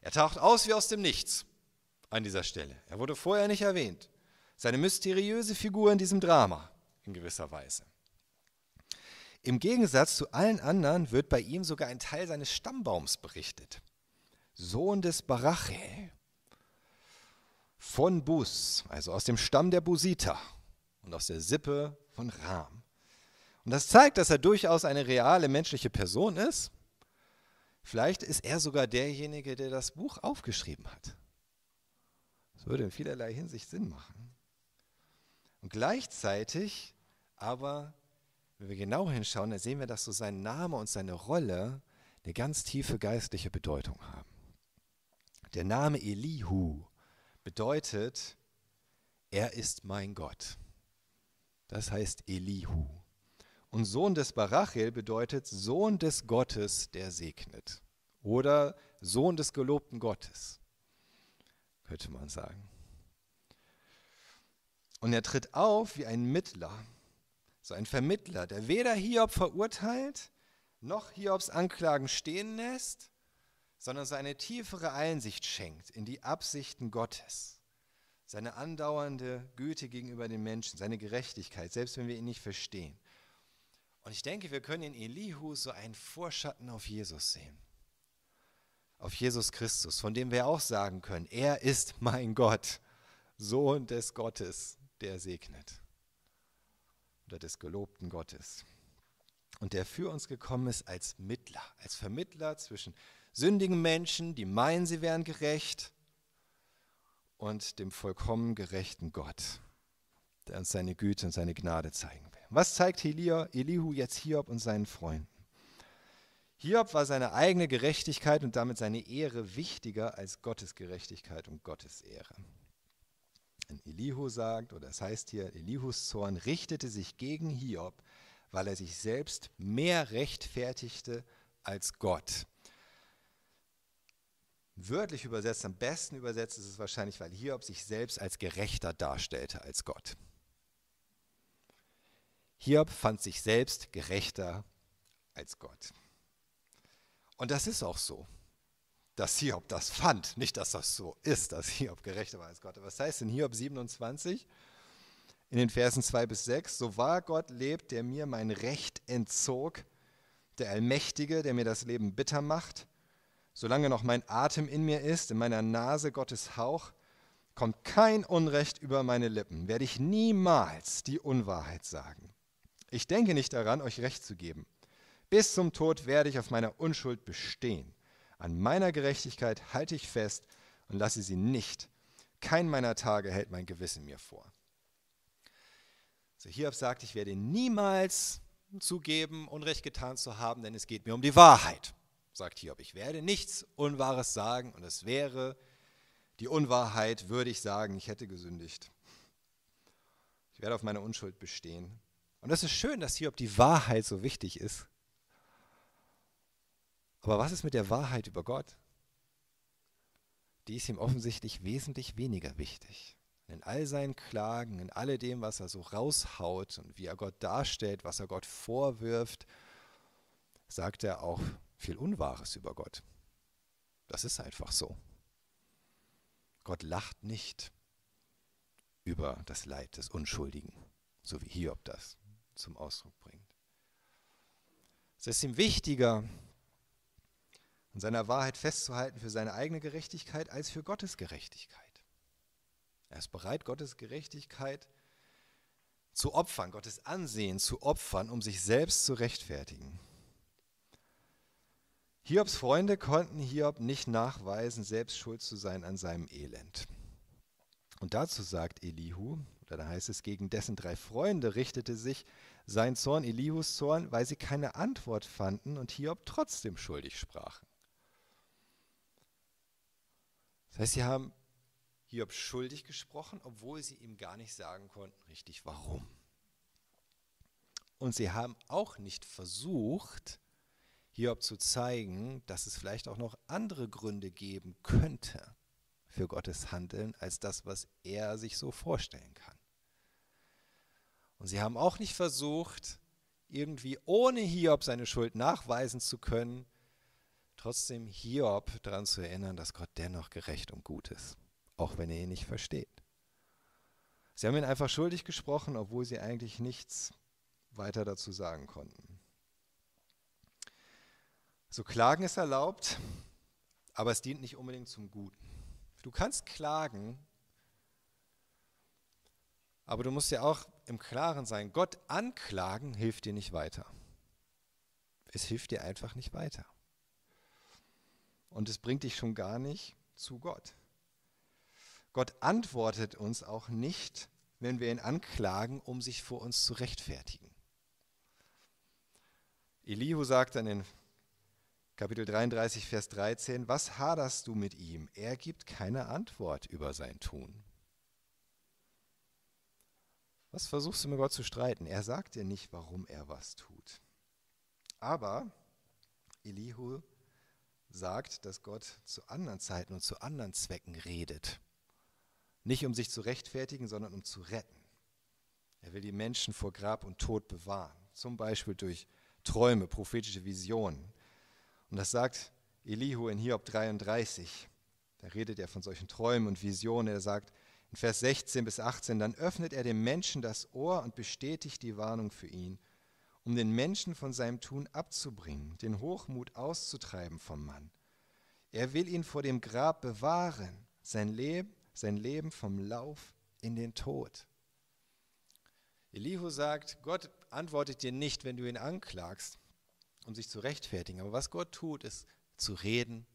Er taucht aus wie aus dem Nichts an dieser Stelle. Er wurde vorher nicht erwähnt. Seine mysteriöse Figur in diesem Drama in gewisser Weise. Im Gegensatz zu allen anderen wird bei ihm sogar ein Teil seines Stammbaums berichtet. Sohn des Barachel von Bus, also aus dem Stamm der Busiter und aus der Sippe von Ram. Und das zeigt, dass er durchaus eine reale menschliche Person ist. Vielleicht ist er sogar derjenige, der das Buch aufgeschrieben hat. Das würde in vielerlei Hinsicht Sinn machen. Und gleichzeitig aber, wenn wir genau hinschauen, dann sehen wir, dass so sein Name und seine Rolle eine ganz tiefe geistliche Bedeutung haben. Der Name Elihu bedeutet, er ist mein Gott. Das heißt Elihu. Und Sohn des Barachel bedeutet Sohn des Gottes, der segnet. Oder Sohn des gelobten Gottes, könnte man sagen. Und er tritt auf wie ein Mittler, so ein Vermittler, der weder Hiob verurteilt, noch Hiobs Anklagen stehen lässt, sondern seine tiefere Einsicht schenkt in die Absichten Gottes, seine andauernde Güte gegenüber den Menschen, seine Gerechtigkeit, selbst wenn wir ihn nicht verstehen. Und ich denke, wir können in Elihu so einen Vorschatten auf Jesus sehen. Auf Jesus Christus, von dem wir auch sagen können, er ist mein Gott, Sohn des Gottes, der segnet. Oder des gelobten Gottes. Und der für uns gekommen ist als Mittler, als Vermittler zwischen sündigen Menschen, die meinen, sie wären gerecht, und dem vollkommen gerechten Gott, der uns seine Güte und seine Gnade zeigen will. Was zeigt Elihu jetzt Hiob und seinen Freunden? Hiob war seine eigene Gerechtigkeit und damit seine Ehre wichtiger als Gottes Gerechtigkeit und Gottes Ehre. Und Elihu sagt, oder es heißt hier, Elihus Zorn richtete sich gegen Hiob, weil er sich selbst mehr rechtfertigte als Gott. Wörtlich übersetzt, am besten übersetzt ist es wahrscheinlich, weil Hiob sich selbst als gerechter darstellte als Gott. Hiob fand sich selbst gerechter als Gott. Und das ist auch so, dass Hiob das fand. Nicht, dass das so ist, dass Hiob gerechter war als Gott. Was heißt in Hiob 27, in den Versen 2 bis 6, so wahr Gott lebt, der mir mein Recht entzog, der Allmächtige, der mir das Leben bitter macht, solange noch mein Atem in mir ist, in meiner Nase Gottes Hauch, kommt kein Unrecht über meine Lippen, werde ich niemals die Unwahrheit sagen. Ich denke nicht daran, euch Recht zu geben. Bis zum Tod werde ich auf meiner Unschuld bestehen. An meiner Gerechtigkeit halte ich fest und lasse sie nicht. Kein meiner Tage hält mein Gewissen mir vor. So Hiob sagt, ich werde niemals zugeben, Unrecht getan zu haben, denn es geht mir um die Wahrheit sagt Hiob, ich werde nichts Unwahres sagen und es wäre die Unwahrheit, würde ich sagen, ich hätte gesündigt. Ich werde auf meine Unschuld bestehen. Und es ist schön, dass Hiob die Wahrheit so wichtig ist. Aber was ist mit der Wahrheit über Gott? Die ist ihm offensichtlich wesentlich weniger wichtig. In all seinen Klagen, in alledem, was er so raushaut und wie er Gott darstellt, was er Gott vorwirft, sagt er auch, viel Unwahres über Gott. Das ist einfach so. Gott lacht nicht über das Leid des Unschuldigen, so wie Hiob das zum Ausdruck bringt. Es ist ihm wichtiger, an seiner Wahrheit festzuhalten für seine eigene Gerechtigkeit als für Gottes Gerechtigkeit. Er ist bereit, Gottes Gerechtigkeit zu opfern, Gottes Ansehen zu opfern, um sich selbst zu rechtfertigen. Hiobs Freunde konnten Hiob nicht nachweisen, selbst schuld zu sein an seinem Elend. Und dazu sagt Elihu, oder da heißt es, gegen dessen drei Freunde richtete sich sein Zorn, Elihus Zorn, weil sie keine Antwort fanden und Hiob trotzdem schuldig sprachen. Das heißt, sie haben Hiob schuldig gesprochen, obwohl sie ihm gar nicht sagen konnten, richtig warum. Und sie haben auch nicht versucht, Hiob zu zeigen, dass es vielleicht auch noch andere Gründe geben könnte für Gottes Handeln, als das, was er sich so vorstellen kann. Und sie haben auch nicht versucht, irgendwie ohne Hiob seine Schuld nachweisen zu können, trotzdem Hiob daran zu erinnern, dass Gott dennoch gerecht und gut ist, auch wenn er ihn nicht versteht. Sie haben ihn einfach schuldig gesprochen, obwohl sie eigentlich nichts weiter dazu sagen konnten. So Klagen ist erlaubt, aber es dient nicht unbedingt zum Guten. Du kannst klagen, aber du musst ja auch im Klaren sein, Gott anklagen hilft dir nicht weiter. Es hilft dir einfach nicht weiter. Und es bringt dich schon gar nicht zu Gott. Gott antwortet uns auch nicht, wenn wir ihn anklagen, um sich vor uns zu rechtfertigen. Elihu sagt dann in Kapitel 33, Vers 13, was haderst du mit ihm? Er gibt keine Antwort über sein Tun. Was versuchst du mit Gott zu streiten? Er sagt dir nicht, warum er was tut. Aber Elihu sagt, dass Gott zu anderen Zeiten und zu anderen Zwecken redet. Nicht um sich zu rechtfertigen, sondern um zu retten. Er will die Menschen vor Grab und Tod bewahren, zum Beispiel durch Träume, prophetische Visionen. Und das sagt Elihu in Hiob 33. Da redet er von solchen Träumen und Visionen. Er sagt in Vers 16 bis 18, dann öffnet er dem Menschen das Ohr und bestätigt die Warnung für ihn, um den Menschen von seinem Tun abzubringen, den Hochmut auszutreiben vom Mann. Er will ihn vor dem Grab bewahren, sein Leben, sein Leben vom Lauf in den Tod. Elihu sagt, Gott antwortet dir nicht, wenn du ihn anklagst, um sich zu rechtfertigen. Aber was Gott tut, ist zu reden,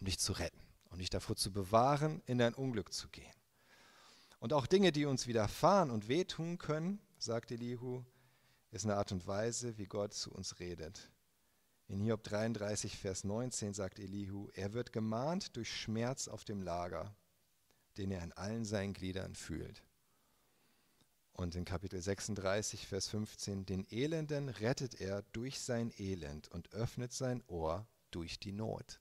um dich zu retten und dich davor zu bewahren, in dein Unglück zu gehen. Und auch Dinge, die uns widerfahren und wehtun können, sagt Elihu, ist eine Art und Weise, wie Gott zu uns redet. In Hiob 33, Vers 19 sagt Elihu, er wird gemahnt durch Schmerz auf dem Lager, den er in allen seinen Gliedern fühlt. Und in Kapitel 36, Vers 15, den Elenden rettet er durch sein Elend und öffnet sein Ohr durch die Not.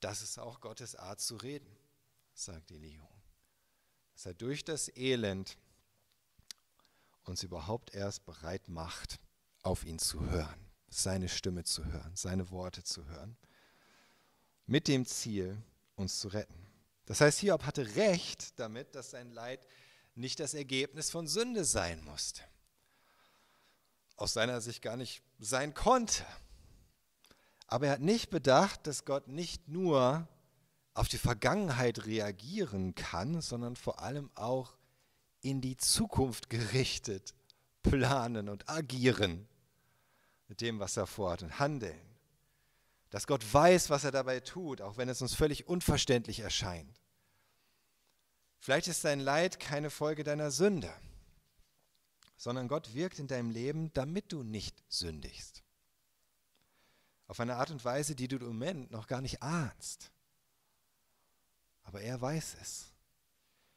Das ist auch Gottes Art zu reden, sagt Elihu. Dass er durch das Elend uns überhaupt erst bereit macht, auf ihn zu hören, seine Stimme zu hören, seine Worte zu hören, mit dem Ziel, uns zu retten. Das heißt, Hiob hatte recht damit, dass sein Leid nicht das Ergebnis von Sünde sein musste. Aus seiner Sicht gar nicht sein konnte. Aber er hat nicht bedacht, dass Gott nicht nur auf die Vergangenheit reagieren kann, sondern vor allem auch in die Zukunft gerichtet planen und agieren mit dem, was er vorhat und handeln. Dass Gott weiß, was er dabei tut, auch wenn es uns völlig unverständlich erscheint. Vielleicht ist dein Leid keine Folge deiner Sünde, sondern Gott wirkt in deinem Leben, damit du nicht sündigst. Auf eine Art und Weise, die du im Moment noch gar nicht ahnst. Aber er weiß es.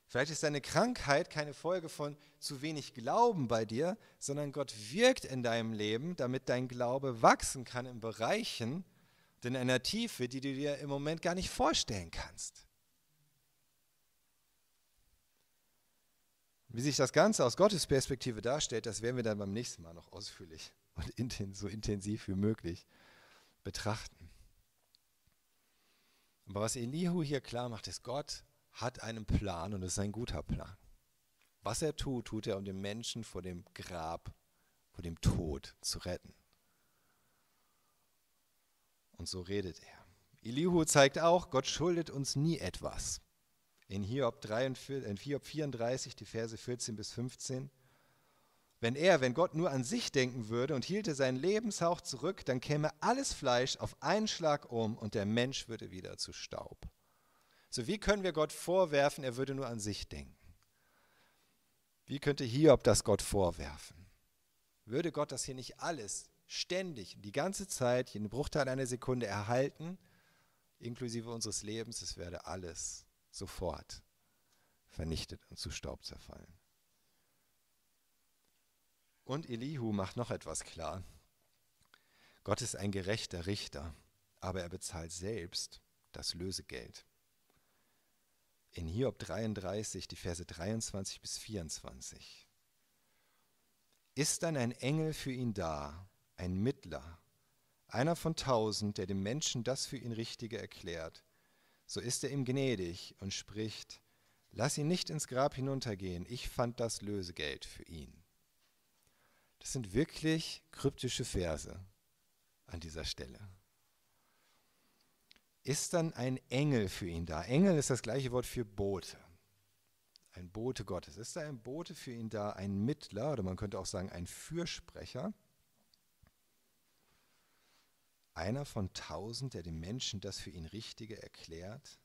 Vielleicht ist deine Krankheit keine Folge von zu wenig Glauben bei dir, sondern Gott wirkt in deinem Leben, damit dein Glaube wachsen kann in Bereichen und in einer Tiefe, die du dir im Moment gar nicht vorstellen kannst. Wie sich das Ganze aus Gottes Perspektive darstellt, das werden wir dann beim nächsten Mal noch ausführlich und so intensiv wie möglich betrachten. Aber was Elihu hier klar macht, ist, Gott hat einen Plan und es ist ein guter Plan. Was er tut, tut er, um den Menschen vor dem Grab, vor dem Tod zu retten. Und so redet er. Elihu zeigt auch, Gott schuldet uns nie etwas in Hiob, 43, in Hiob 34, die Verse 14 bis 15. Wenn er, wenn Gott nur an sich denken würde und hielte seinen Lebenshauch zurück, dann käme alles Fleisch auf einen Schlag um und der Mensch würde wieder zu Staub. So wie können wir Gott vorwerfen, er würde nur an sich denken? Wie könnte Hiob das Gott vorwerfen? Würde Gott das hier nicht alles ständig, die ganze Zeit, jeden Bruchteil einer Sekunde erhalten, inklusive unseres Lebens, es werde alles sofort vernichtet und zu Staub zerfallen. Und Elihu macht noch etwas klar. Gott ist ein gerechter Richter, aber er bezahlt selbst das Lösegeld. In Hiob 33, die Verse 23 bis 24. Ist dann ein Engel für ihn da, ein Mittler, einer von tausend, der dem Menschen das für ihn Richtige erklärt, so ist er ihm gnädig und spricht, lass ihn nicht ins Grab hinuntergehen, ich fand das Lösegeld für ihn. Das sind wirklich kryptische Verse an dieser Stelle. Ist dann ein Engel für ihn da? Engel ist das gleiche Wort für Bote. Ein Bote Gottes. Ist da ein Bote für ihn da, ein Mittler oder man könnte auch sagen ein Fürsprecher? Einer von tausend, der dem Menschen das für ihn Richtige erklärt?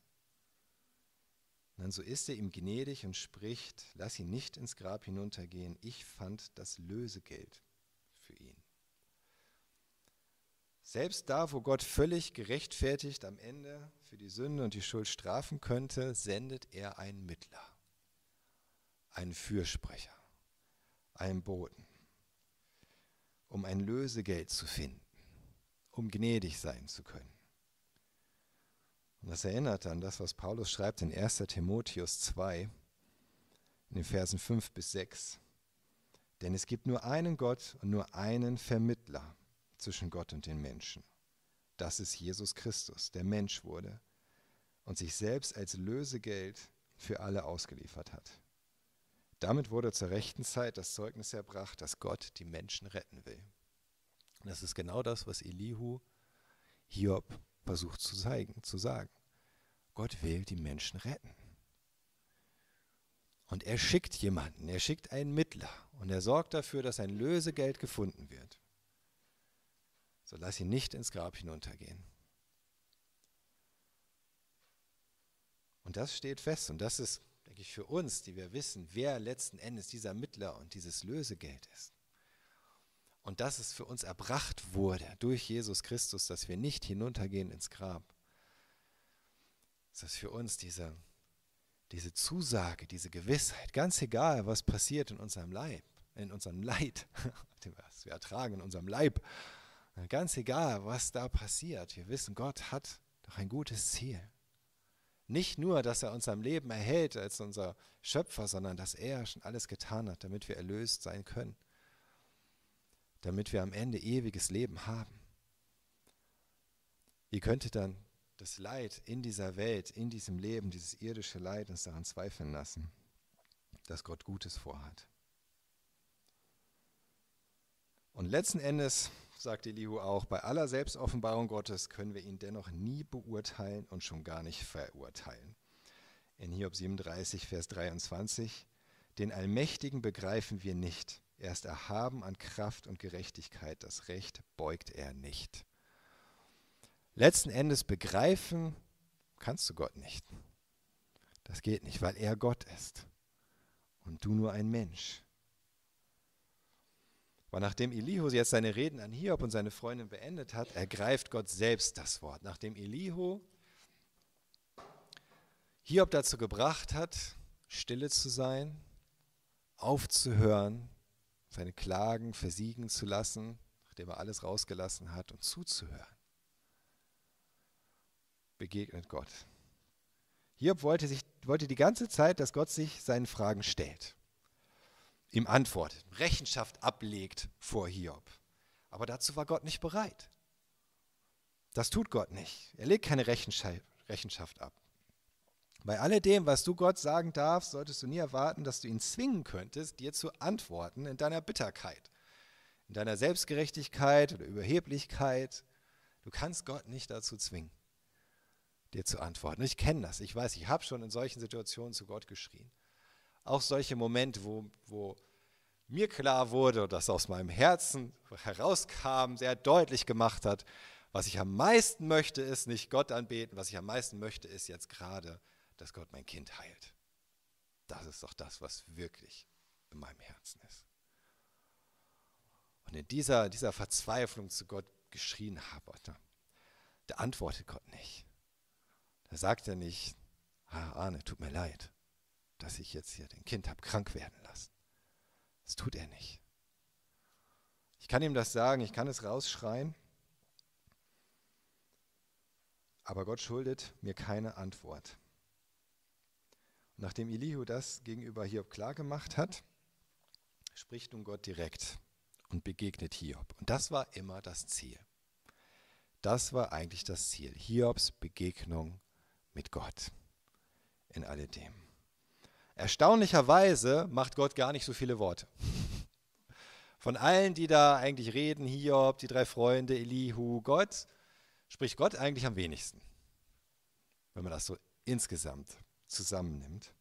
Dann so ist er ihm gnädig und spricht, lass ihn nicht ins Grab hinuntergehen, ich fand das Lösegeld für ihn. Selbst da, wo Gott völlig gerechtfertigt am Ende für die Sünde und die Schuld strafen könnte, sendet er einen Mittler, einen Fürsprecher, einen Boten, um ein Lösegeld zu finden um gnädig sein zu können. Und das erinnert an das, was Paulus schreibt in 1 Timotheus 2, in den Versen 5 bis 6. Denn es gibt nur einen Gott und nur einen Vermittler zwischen Gott und den Menschen. Das ist Jesus Christus, der Mensch wurde und sich selbst als Lösegeld für alle ausgeliefert hat. Damit wurde zur rechten Zeit das Zeugnis erbracht, dass Gott die Menschen retten will. Und das ist genau das, was Elihu Hiob versucht zu zeigen, zu sagen. Gott will die Menschen retten. Und er schickt jemanden, er schickt einen Mittler und er sorgt dafür, dass ein Lösegeld gefunden wird. So lass ihn nicht ins Grab hinuntergehen. Und das steht fest und das ist, denke ich, für uns, die wir wissen, wer letzten Endes dieser Mittler und dieses Lösegeld ist. Und dass es für uns erbracht wurde durch Jesus Christus, dass wir nicht hinuntergehen ins Grab. Das für uns diese, diese Zusage, diese Gewissheit, ganz egal, was passiert in unserem Leib, in unserem Leid, [LAUGHS] was wir ertragen in unserem Leib, ganz egal, was da passiert, wir wissen, Gott hat doch ein gutes Ziel. Nicht nur, dass er uns am Leben erhält als unser Schöpfer, sondern dass er schon alles getan hat, damit wir erlöst sein können damit wir am Ende ewiges Leben haben. Ihr könntet dann das Leid in dieser Welt, in diesem Leben, dieses irdische Leid uns daran zweifeln lassen, dass Gott Gutes vorhat. Und letzten Endes, sagt Elihu auch, bei aller Selbstoffenbarung Gottes können wir ihn dennoch nie beurteilen und schon gar nicht verurteilen. In Hiob 37, Vers 23, den Allmächtigen begreifen wir nicht, er ist erhaben an Kraft und Gerechtigkeit. Das Recht beugt er nicht. Letzten Endes begreifen kannst du Gott nicht. Das geht nicht, weil er Gott ist und du nur ein Mensch. Aber nachdem Elihu jetzt seine Reden an Hiob und seine Freundin beendet hat, ergreift Gott selbst das Wort. Nachdem Elihu Hiob dazu gebracht hat, stille zu sein, aufzuhören, seine Klagen versiegen zu lassen, nachdem er alles rausgelassen hat und zuzuhören. Begegnet Gott. Hiob wollte, sich, wollte die ganze Zeit, dass Gott sich seinen Fragen stellt, ihm antwortet, Rechenschaft ablegt vor Hiob. Aber dazu war Gott nicht bereit. Das tut Gott nicht. Er legt keine Rechenschaft ab. Bei alledem, was du Gott sagen darfst, solltest du nie erwarten, dass du ihn zwingen könntest, dir zu antworten in deiner Bitterkeit, in deiner Selbstgerechtigkeit oder Überheblichkeit. Du kannst Gott nicht dazu zwingen, dir zu antworten. Ich kenne das, ich weiß, ich habe schon in solchen Situationen zu Gott geschrien. Auch solche Momente, wo, wo mir klar wurde, dass aus meinem Herzen herauskam, sehr deutlich gemacht hat, was ich am meisten möchte, ist nicht Gott anbeten, was ich am meisten möchte, ist jetzt gerade dass Gott mein Kind heilt. Das ist doch das, was wirklich in meinem Herzen ist. Und in dieser, dieser Verzweiflung zu Gott geschrien habe, da antwortet Gott nicht. Da sagt er nicht, ah, Arne, tut mir leid, dass ich jetzt hier den Kind habe krank werden lassen. Das tut er nicht. Ich kann ihm das sagen, ich kann es rausschreien, aber Gott schuldet mir keine Antwort. Und nachdem Elihu das gegenüber Hiob klargemacht hat, spricht nun Gott direkt und begegnet Hiob. Und das war immer das Ziel. Das war eigentlich das Ziel. Hiobs Begegnung mit Gott in alledem. Erstaunlicherweise macht Gott gar nicht so viele Worte. Von allen, die da eigentlich reden, Hiob, die drei Freunde, Elihu, Gott, spricht Gott eigentlich am wenigsten, wenn man das so insgesamt zusammennimmt.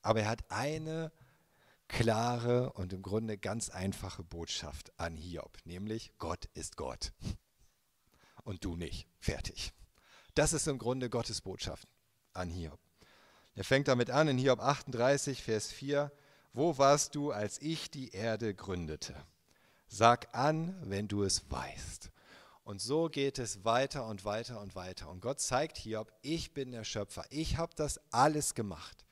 Aber er hat eine klare und im Grunde ganz einfache Botschaft an Hiob, nämlich Gott ist Gott und du nicht. Fertig. Das ist im Grunde Gottes Botschaft an Hiob. Er fängt damit an in Hiob 38, Vers 4. Wo warst du, als ich die Erde gründete? Sag an, wenn du es weißt. Und so geht es weiter und weiter und weiter. Und Gott zeigt Hiob, ich bin der Schöpfer. Ich habe das alles gemacht.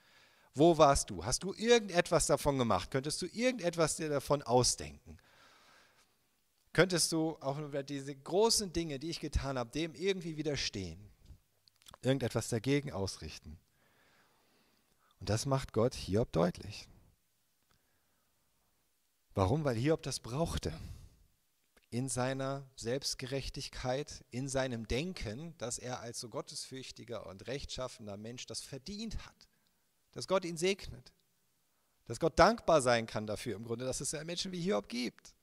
Wo warst du? Hast du irgendetwas davon gemacht? Könntest du irgendetwas dir davon ausdenken? Könntest du auch über diese großen Dinge, die ich getan habe, dem irgendwie widerstehen? Irgendetwas dagegen ausrichten? Und das macht Gott Hiob deutlich. Warum? Weil Hiob das brauchte. In seiner Selbstgerechtigkeit, in seinem Denken, dass er als so gottesfürchtiger und rechtschaffener Mensch das verdient hat dass Gott ihn segnet, dass Gott dankbar sein kann dafür im Grunde, dass es ja Menschen wie Hiob gibt.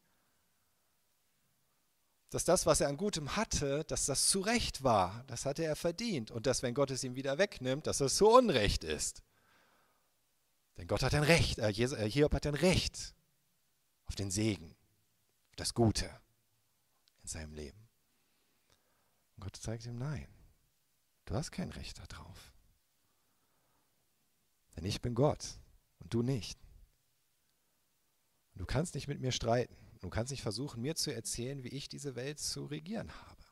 Dass das, was er an Gutem hatte, dass das zu Recht war, das hatte er verdient. Und dass, wenn Gott es ihm wieder wegnimmt, dass es zu Unrecht ist. Denn Gott hat ein Recht, äh, äh Hiob hat ein Recht auf den Segen, auf das Gute in seinem Leben. Und Gott zeigt ihm, nein, du hast kein Recht darauf. Denn ich bin Gott und du nicht. Und du kannst nicht mit mir streiten. Du kannst nicht versuchen, mir zu erzählen, wie ich diese Welt zu regieren habe,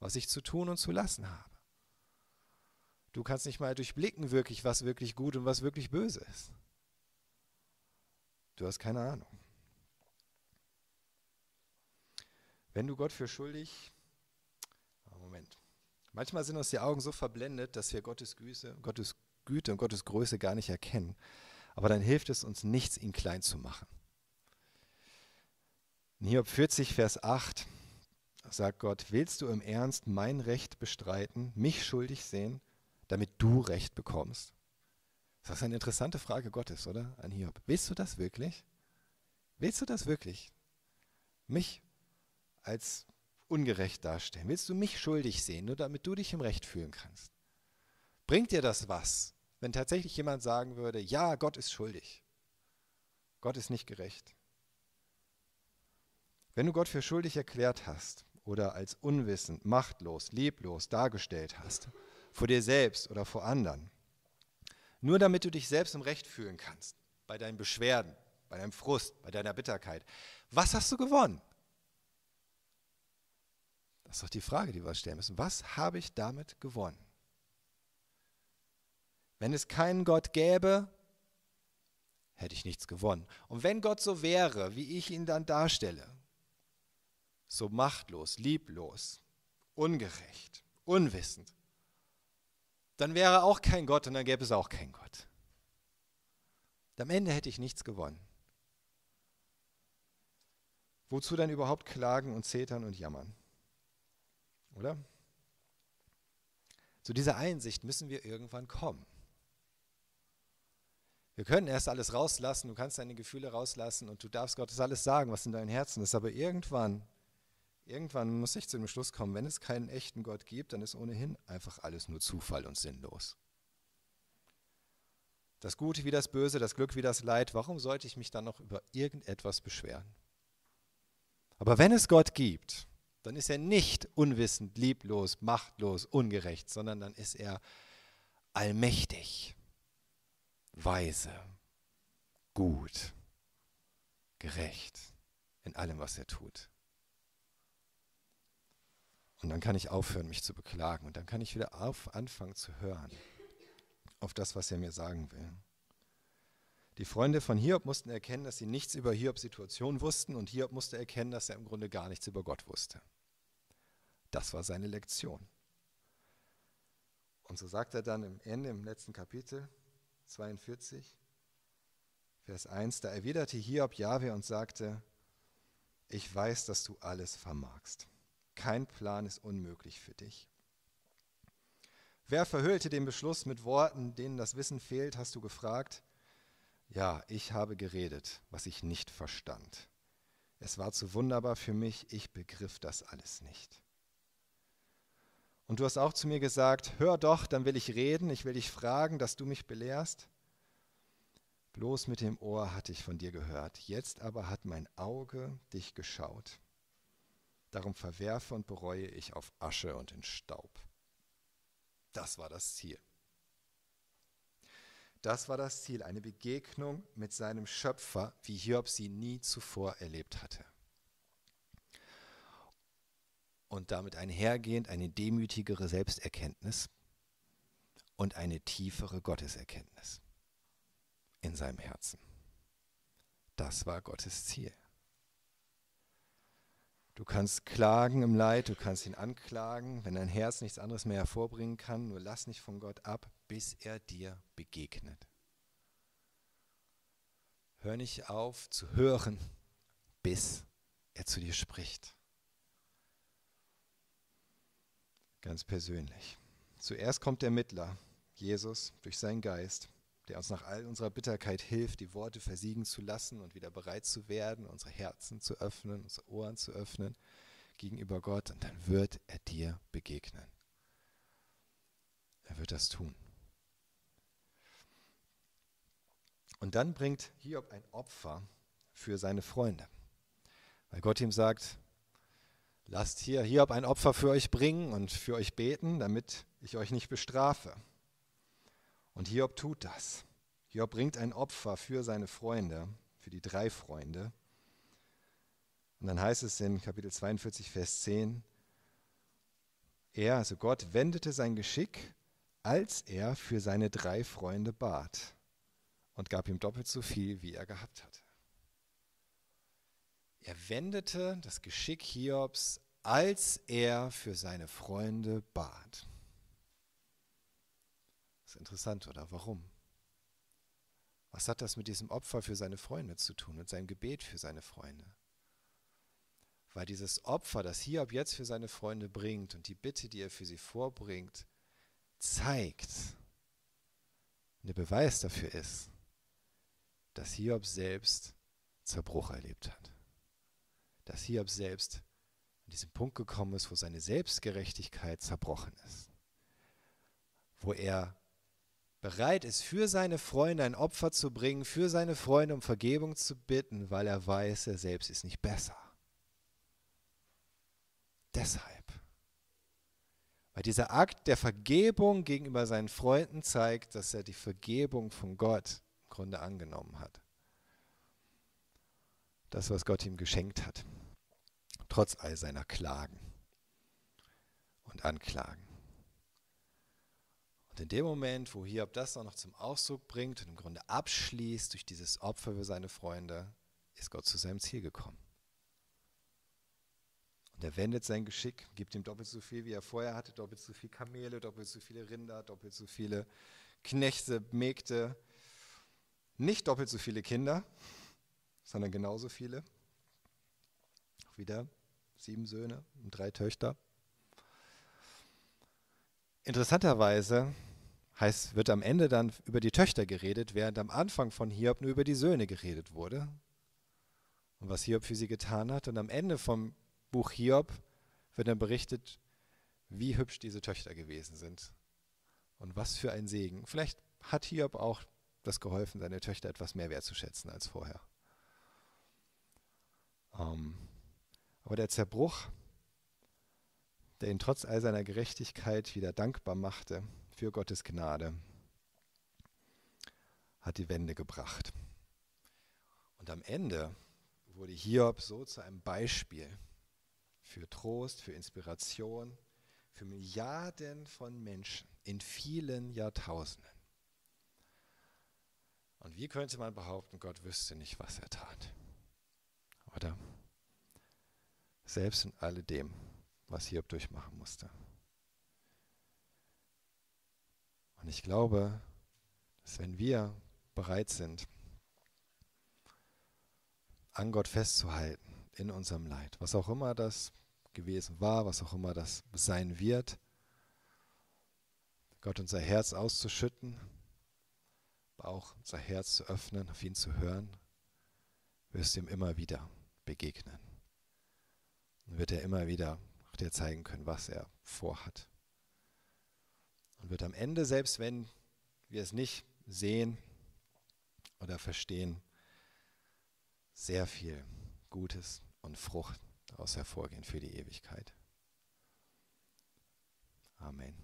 was ich zu tun und zu lassen habe. Du kannst nicht mal durchblicken, wirklich, was wirklich gut und was wirklich böse ist. Du hast keine Ahnung. Wenn du Gott für schuldig, Moment, manchmal sind uns die Augen so verblendet, dass wir Gottes Güte, Gottes Güte und Gottes Größe gar nicht erkennen. Aber dann hilft es uns nichts, ihn klein zu machen. In Hiob 40, Vers 8 sagt Gott, willst du im Ernst mein Recht bestreiten, mich schuldig sehen, damit du Recht bekommst? Das ist eine interessante Frage Gottes, oder? An Hiob. Willst du das wirklich? Willst du das wirklich? Mich als ungerecht darstellen? Willst du mich schuldig sehen, nur damit du dich im Recht fühlen kannst? Bringt dir das was, wenn tatsächlich jemand sagen würde, ja, Gott ist schuldig. Gott ist nicht gerecht. Wenn du Gott für schuldig erklärt hast oder als unwissend, machtlos, leblos dargestellt hast, vor dir selbst oder vor anderen, nur damit du dich selbst im Recht fühlen kannst, bei deinen Beschwerden, bei deinem Frust, bei deiner Bitterkeit, was hast du gewonnen? Das ist doch die Frage, die wir uns stellen müssen. Was habe ich damit gewonnen? Wenn es keinen Gott gäbe, hätte ich nichts gewonnen. Und wenn Gott so wäre, wie ich ihn dann darstelle, so machtlos, lieblos, ungerecht, unwissend, dann wäre auch kein Gott und dann gäbe es auch keinen Gott. Am Ende hätte ich nichts gewonnen. Wozu dann überhaupt klagen und zetern und jammern? Oder? Zu dieser Einsicht müssen wir irgendwann kommen. Wir können erst alles rauslassen, du kannst deine Gefühle rauslassen und du darfst Gottes alles sagen, was in deinem Herzen ist. Aber irgendwann, irgendwann muss ich zu dem Schluss kommen, wenn es keinen echten Gott gibt, dann ist ohnehin einfach alles nur Zufall und sinnlos. Das Gute wie das Böse, das Glück wie das Leid, warum sollte ich mich dann noch über irgendetwas beschweren? Aber wenn es Gott gibt, dann ist er nicht unwissend, lieblos, machtlos, ungerecht, sondern dann ist er allmächtig weise, gut, gerecht in allem, was er tut. Und dann kann ich aufhören, mich zu beklagen. Und dann kann ich wieder auf, anfangen zu hören auf das, was er mir sagen will. Die Freunde von Hiob mussten erkennen, dass sie nichts über Hiobs Situation wussten und Hiob musste erkennen, dass er im Grunde gar nichts über Gott wusste. Das war seine Lektion. Und so sagt er dann im Ende, im letzten Kapitel 42, Vers 1, da erwiderte Hiob Jahwe und sagte, ich weiß, dass du alles vermagst. Kein Plan ist unmöglich für dich. Wer verhüllte den Beschluss mit Worten, denen das Wissen fehlt, hast du gefragt? Ja, ich habe geredet, was ich nicht verstand. Es war zu wunderbar für mich, ich begriff das alles nicht. Und du hast auch zu mir gesagt, hör doch, dann will ich reden, ich will dich fragen, dass du mich belehrst. Bloß mit dem Ohr hatte ich von dir gehört, jetzt aber hat mein Auge dich geschaut. Darum verwerfe und bereue ich auf Asche und in Staub. Das war das Ziel. Das war das Ziel, eine Begegnung mit seinem Schöpfer, wie Hiob sie nie zuvor erlebt hatte. Und damit einhergehend eine demütigere Selbsterkenntnis und eine tiefere Gotteserkenntnis in seinem Herzen. Das war Gottes Ziel. Du kannst klagen im Leid, du kannst ihn anklagen, wenn dein Herz nichts anderes mehr hervorbringen kann, nur lass nicht von Gott ab, bis er dir begegnet. Hör nicht auf zu hören, bis er zu dir spricht. Ganz persönlich. Zuerst kommt der Mittler, Jesus, durch seinen Geist der uns nach all unserer Bitterkeit hilft, die Worte versiegen zu lassen und wieder bereit zu werden, unsere Herzen zu öffnen, unsere Ohren zu öffnen gegenüber Gott. Und dann wird er dir begegnen. Er wird das tun. Und dann bringt Hiob ein Opfer für seine Freunde. Weil Gott ihm sagt, lasst hier Hiob ein Opfer für euch bringen und für euch beten, damit ich euch nicht bestrafe. Und Hiob tut das. Hiob bringt ein Opfer für seine Freunde, für die drei Freunde. Und dann heißt es in Kapitel 42, Vers 10, er, also Gott, wendete sein Geschick, als er für seine drei Freunde bat und gab ihm doppelt so viel, wie er gehabt hatte. Er wendete das Geschick Hiobs, als er für seine Freunde bat ist interessant, oder? Warum? Was hat das mit diesem Opfer für seine Freunde zu tun, mit seinem Gebet für seine Freunde? Weil dieses Opfer, das Hiob jetzt für seine Freunde bringt und die Bitte, die er für sie vorbringt, zeigt, der Beweis dafür ist, dass Hiob selbst Zerbruch erlebt hat. Dass Hiob selbst an diesen Punkt gekommen ist, wo seine Selbstgerechtigkeit zerbrochen ist. Wo er bereit ist, für seine Freunde ein Opfer zu bringen, für seine Freunde um Vergebung zu bitten, weil er weiß, er selbst ist nicht besser. Deshalb. Weil dieser Akt der Vergebung gegenüber seinen Freunden zeigt, dass er die Vergebung von Gott im Grunde angenommen hat. Das, was Gott ihm geschenkt hat. Trotz all seiner Klagen und Anklagen. Und in dem Moment, wo Hiob das auch noch zum Ausdruck bringt und im Grunde abschließt durch dieses Opfer für seine Freunde, ist Gott zu seinem Ziel gekommen. Und er wendet sein Geschick, gibt ihm doppelt so viel, wie er vorher hatte, doppelt so viele Kamele, doppelt so viele Rinder, doppelt so viele Knechte, Mägde, nicht doppelt so viele Kinder, sondern genauso viele. Wieder sieben Söhne und drei Töchter. Interessanterweise heißt, wird am Ende dann über die Töchter geredet, während am Anfang von Hiob nur über die Söhne geredet wurde und was Hiob für sie getan hat. Und am Ende vom Buch Hiob wird dann berichtet, wie hübsch diese Töchter gewesen sind und was für ein Segen. Vielleicht hat Hiob auch das geholfen, seine Töchter etwas mehr wertzuschätzen als vorher. Um, ähm, aber der Zerbruch der ihn trotz all seiner Gerechtigkeit wieder dankbar machte für Gottes Gnade, hat die Wende gebracht. Und am Ende wurde Hiob so zu einem Beispiel für Trost, für Inspiration, für Milliarden von Menschen in vielen Jahrtausenden. Und wie könnte man behaupten, Gott wüsste nicht, was er tat? Oder? Selbst in alledem, was Hiob durchmachen musste. Und ich glaube, dass wenn wir bereit sind, an Gott festzuhalten in unserem Leid, was auch immer das gewesen war, was auch immer das sein wird, Gott unser Herz auszuschütten, auch unser Herz zu öffnen, auf ihn zu hören, wirst du ihm immer wieder begegnen. Und wird er immer wieder dir zeigen können, was er vorhat. Und wird am Ende, selbst wenn wir es nicht sehen oder verstehen, sehr viel Gutes und Frucht daraus hervorgehen für die Ewigkeit. Amen.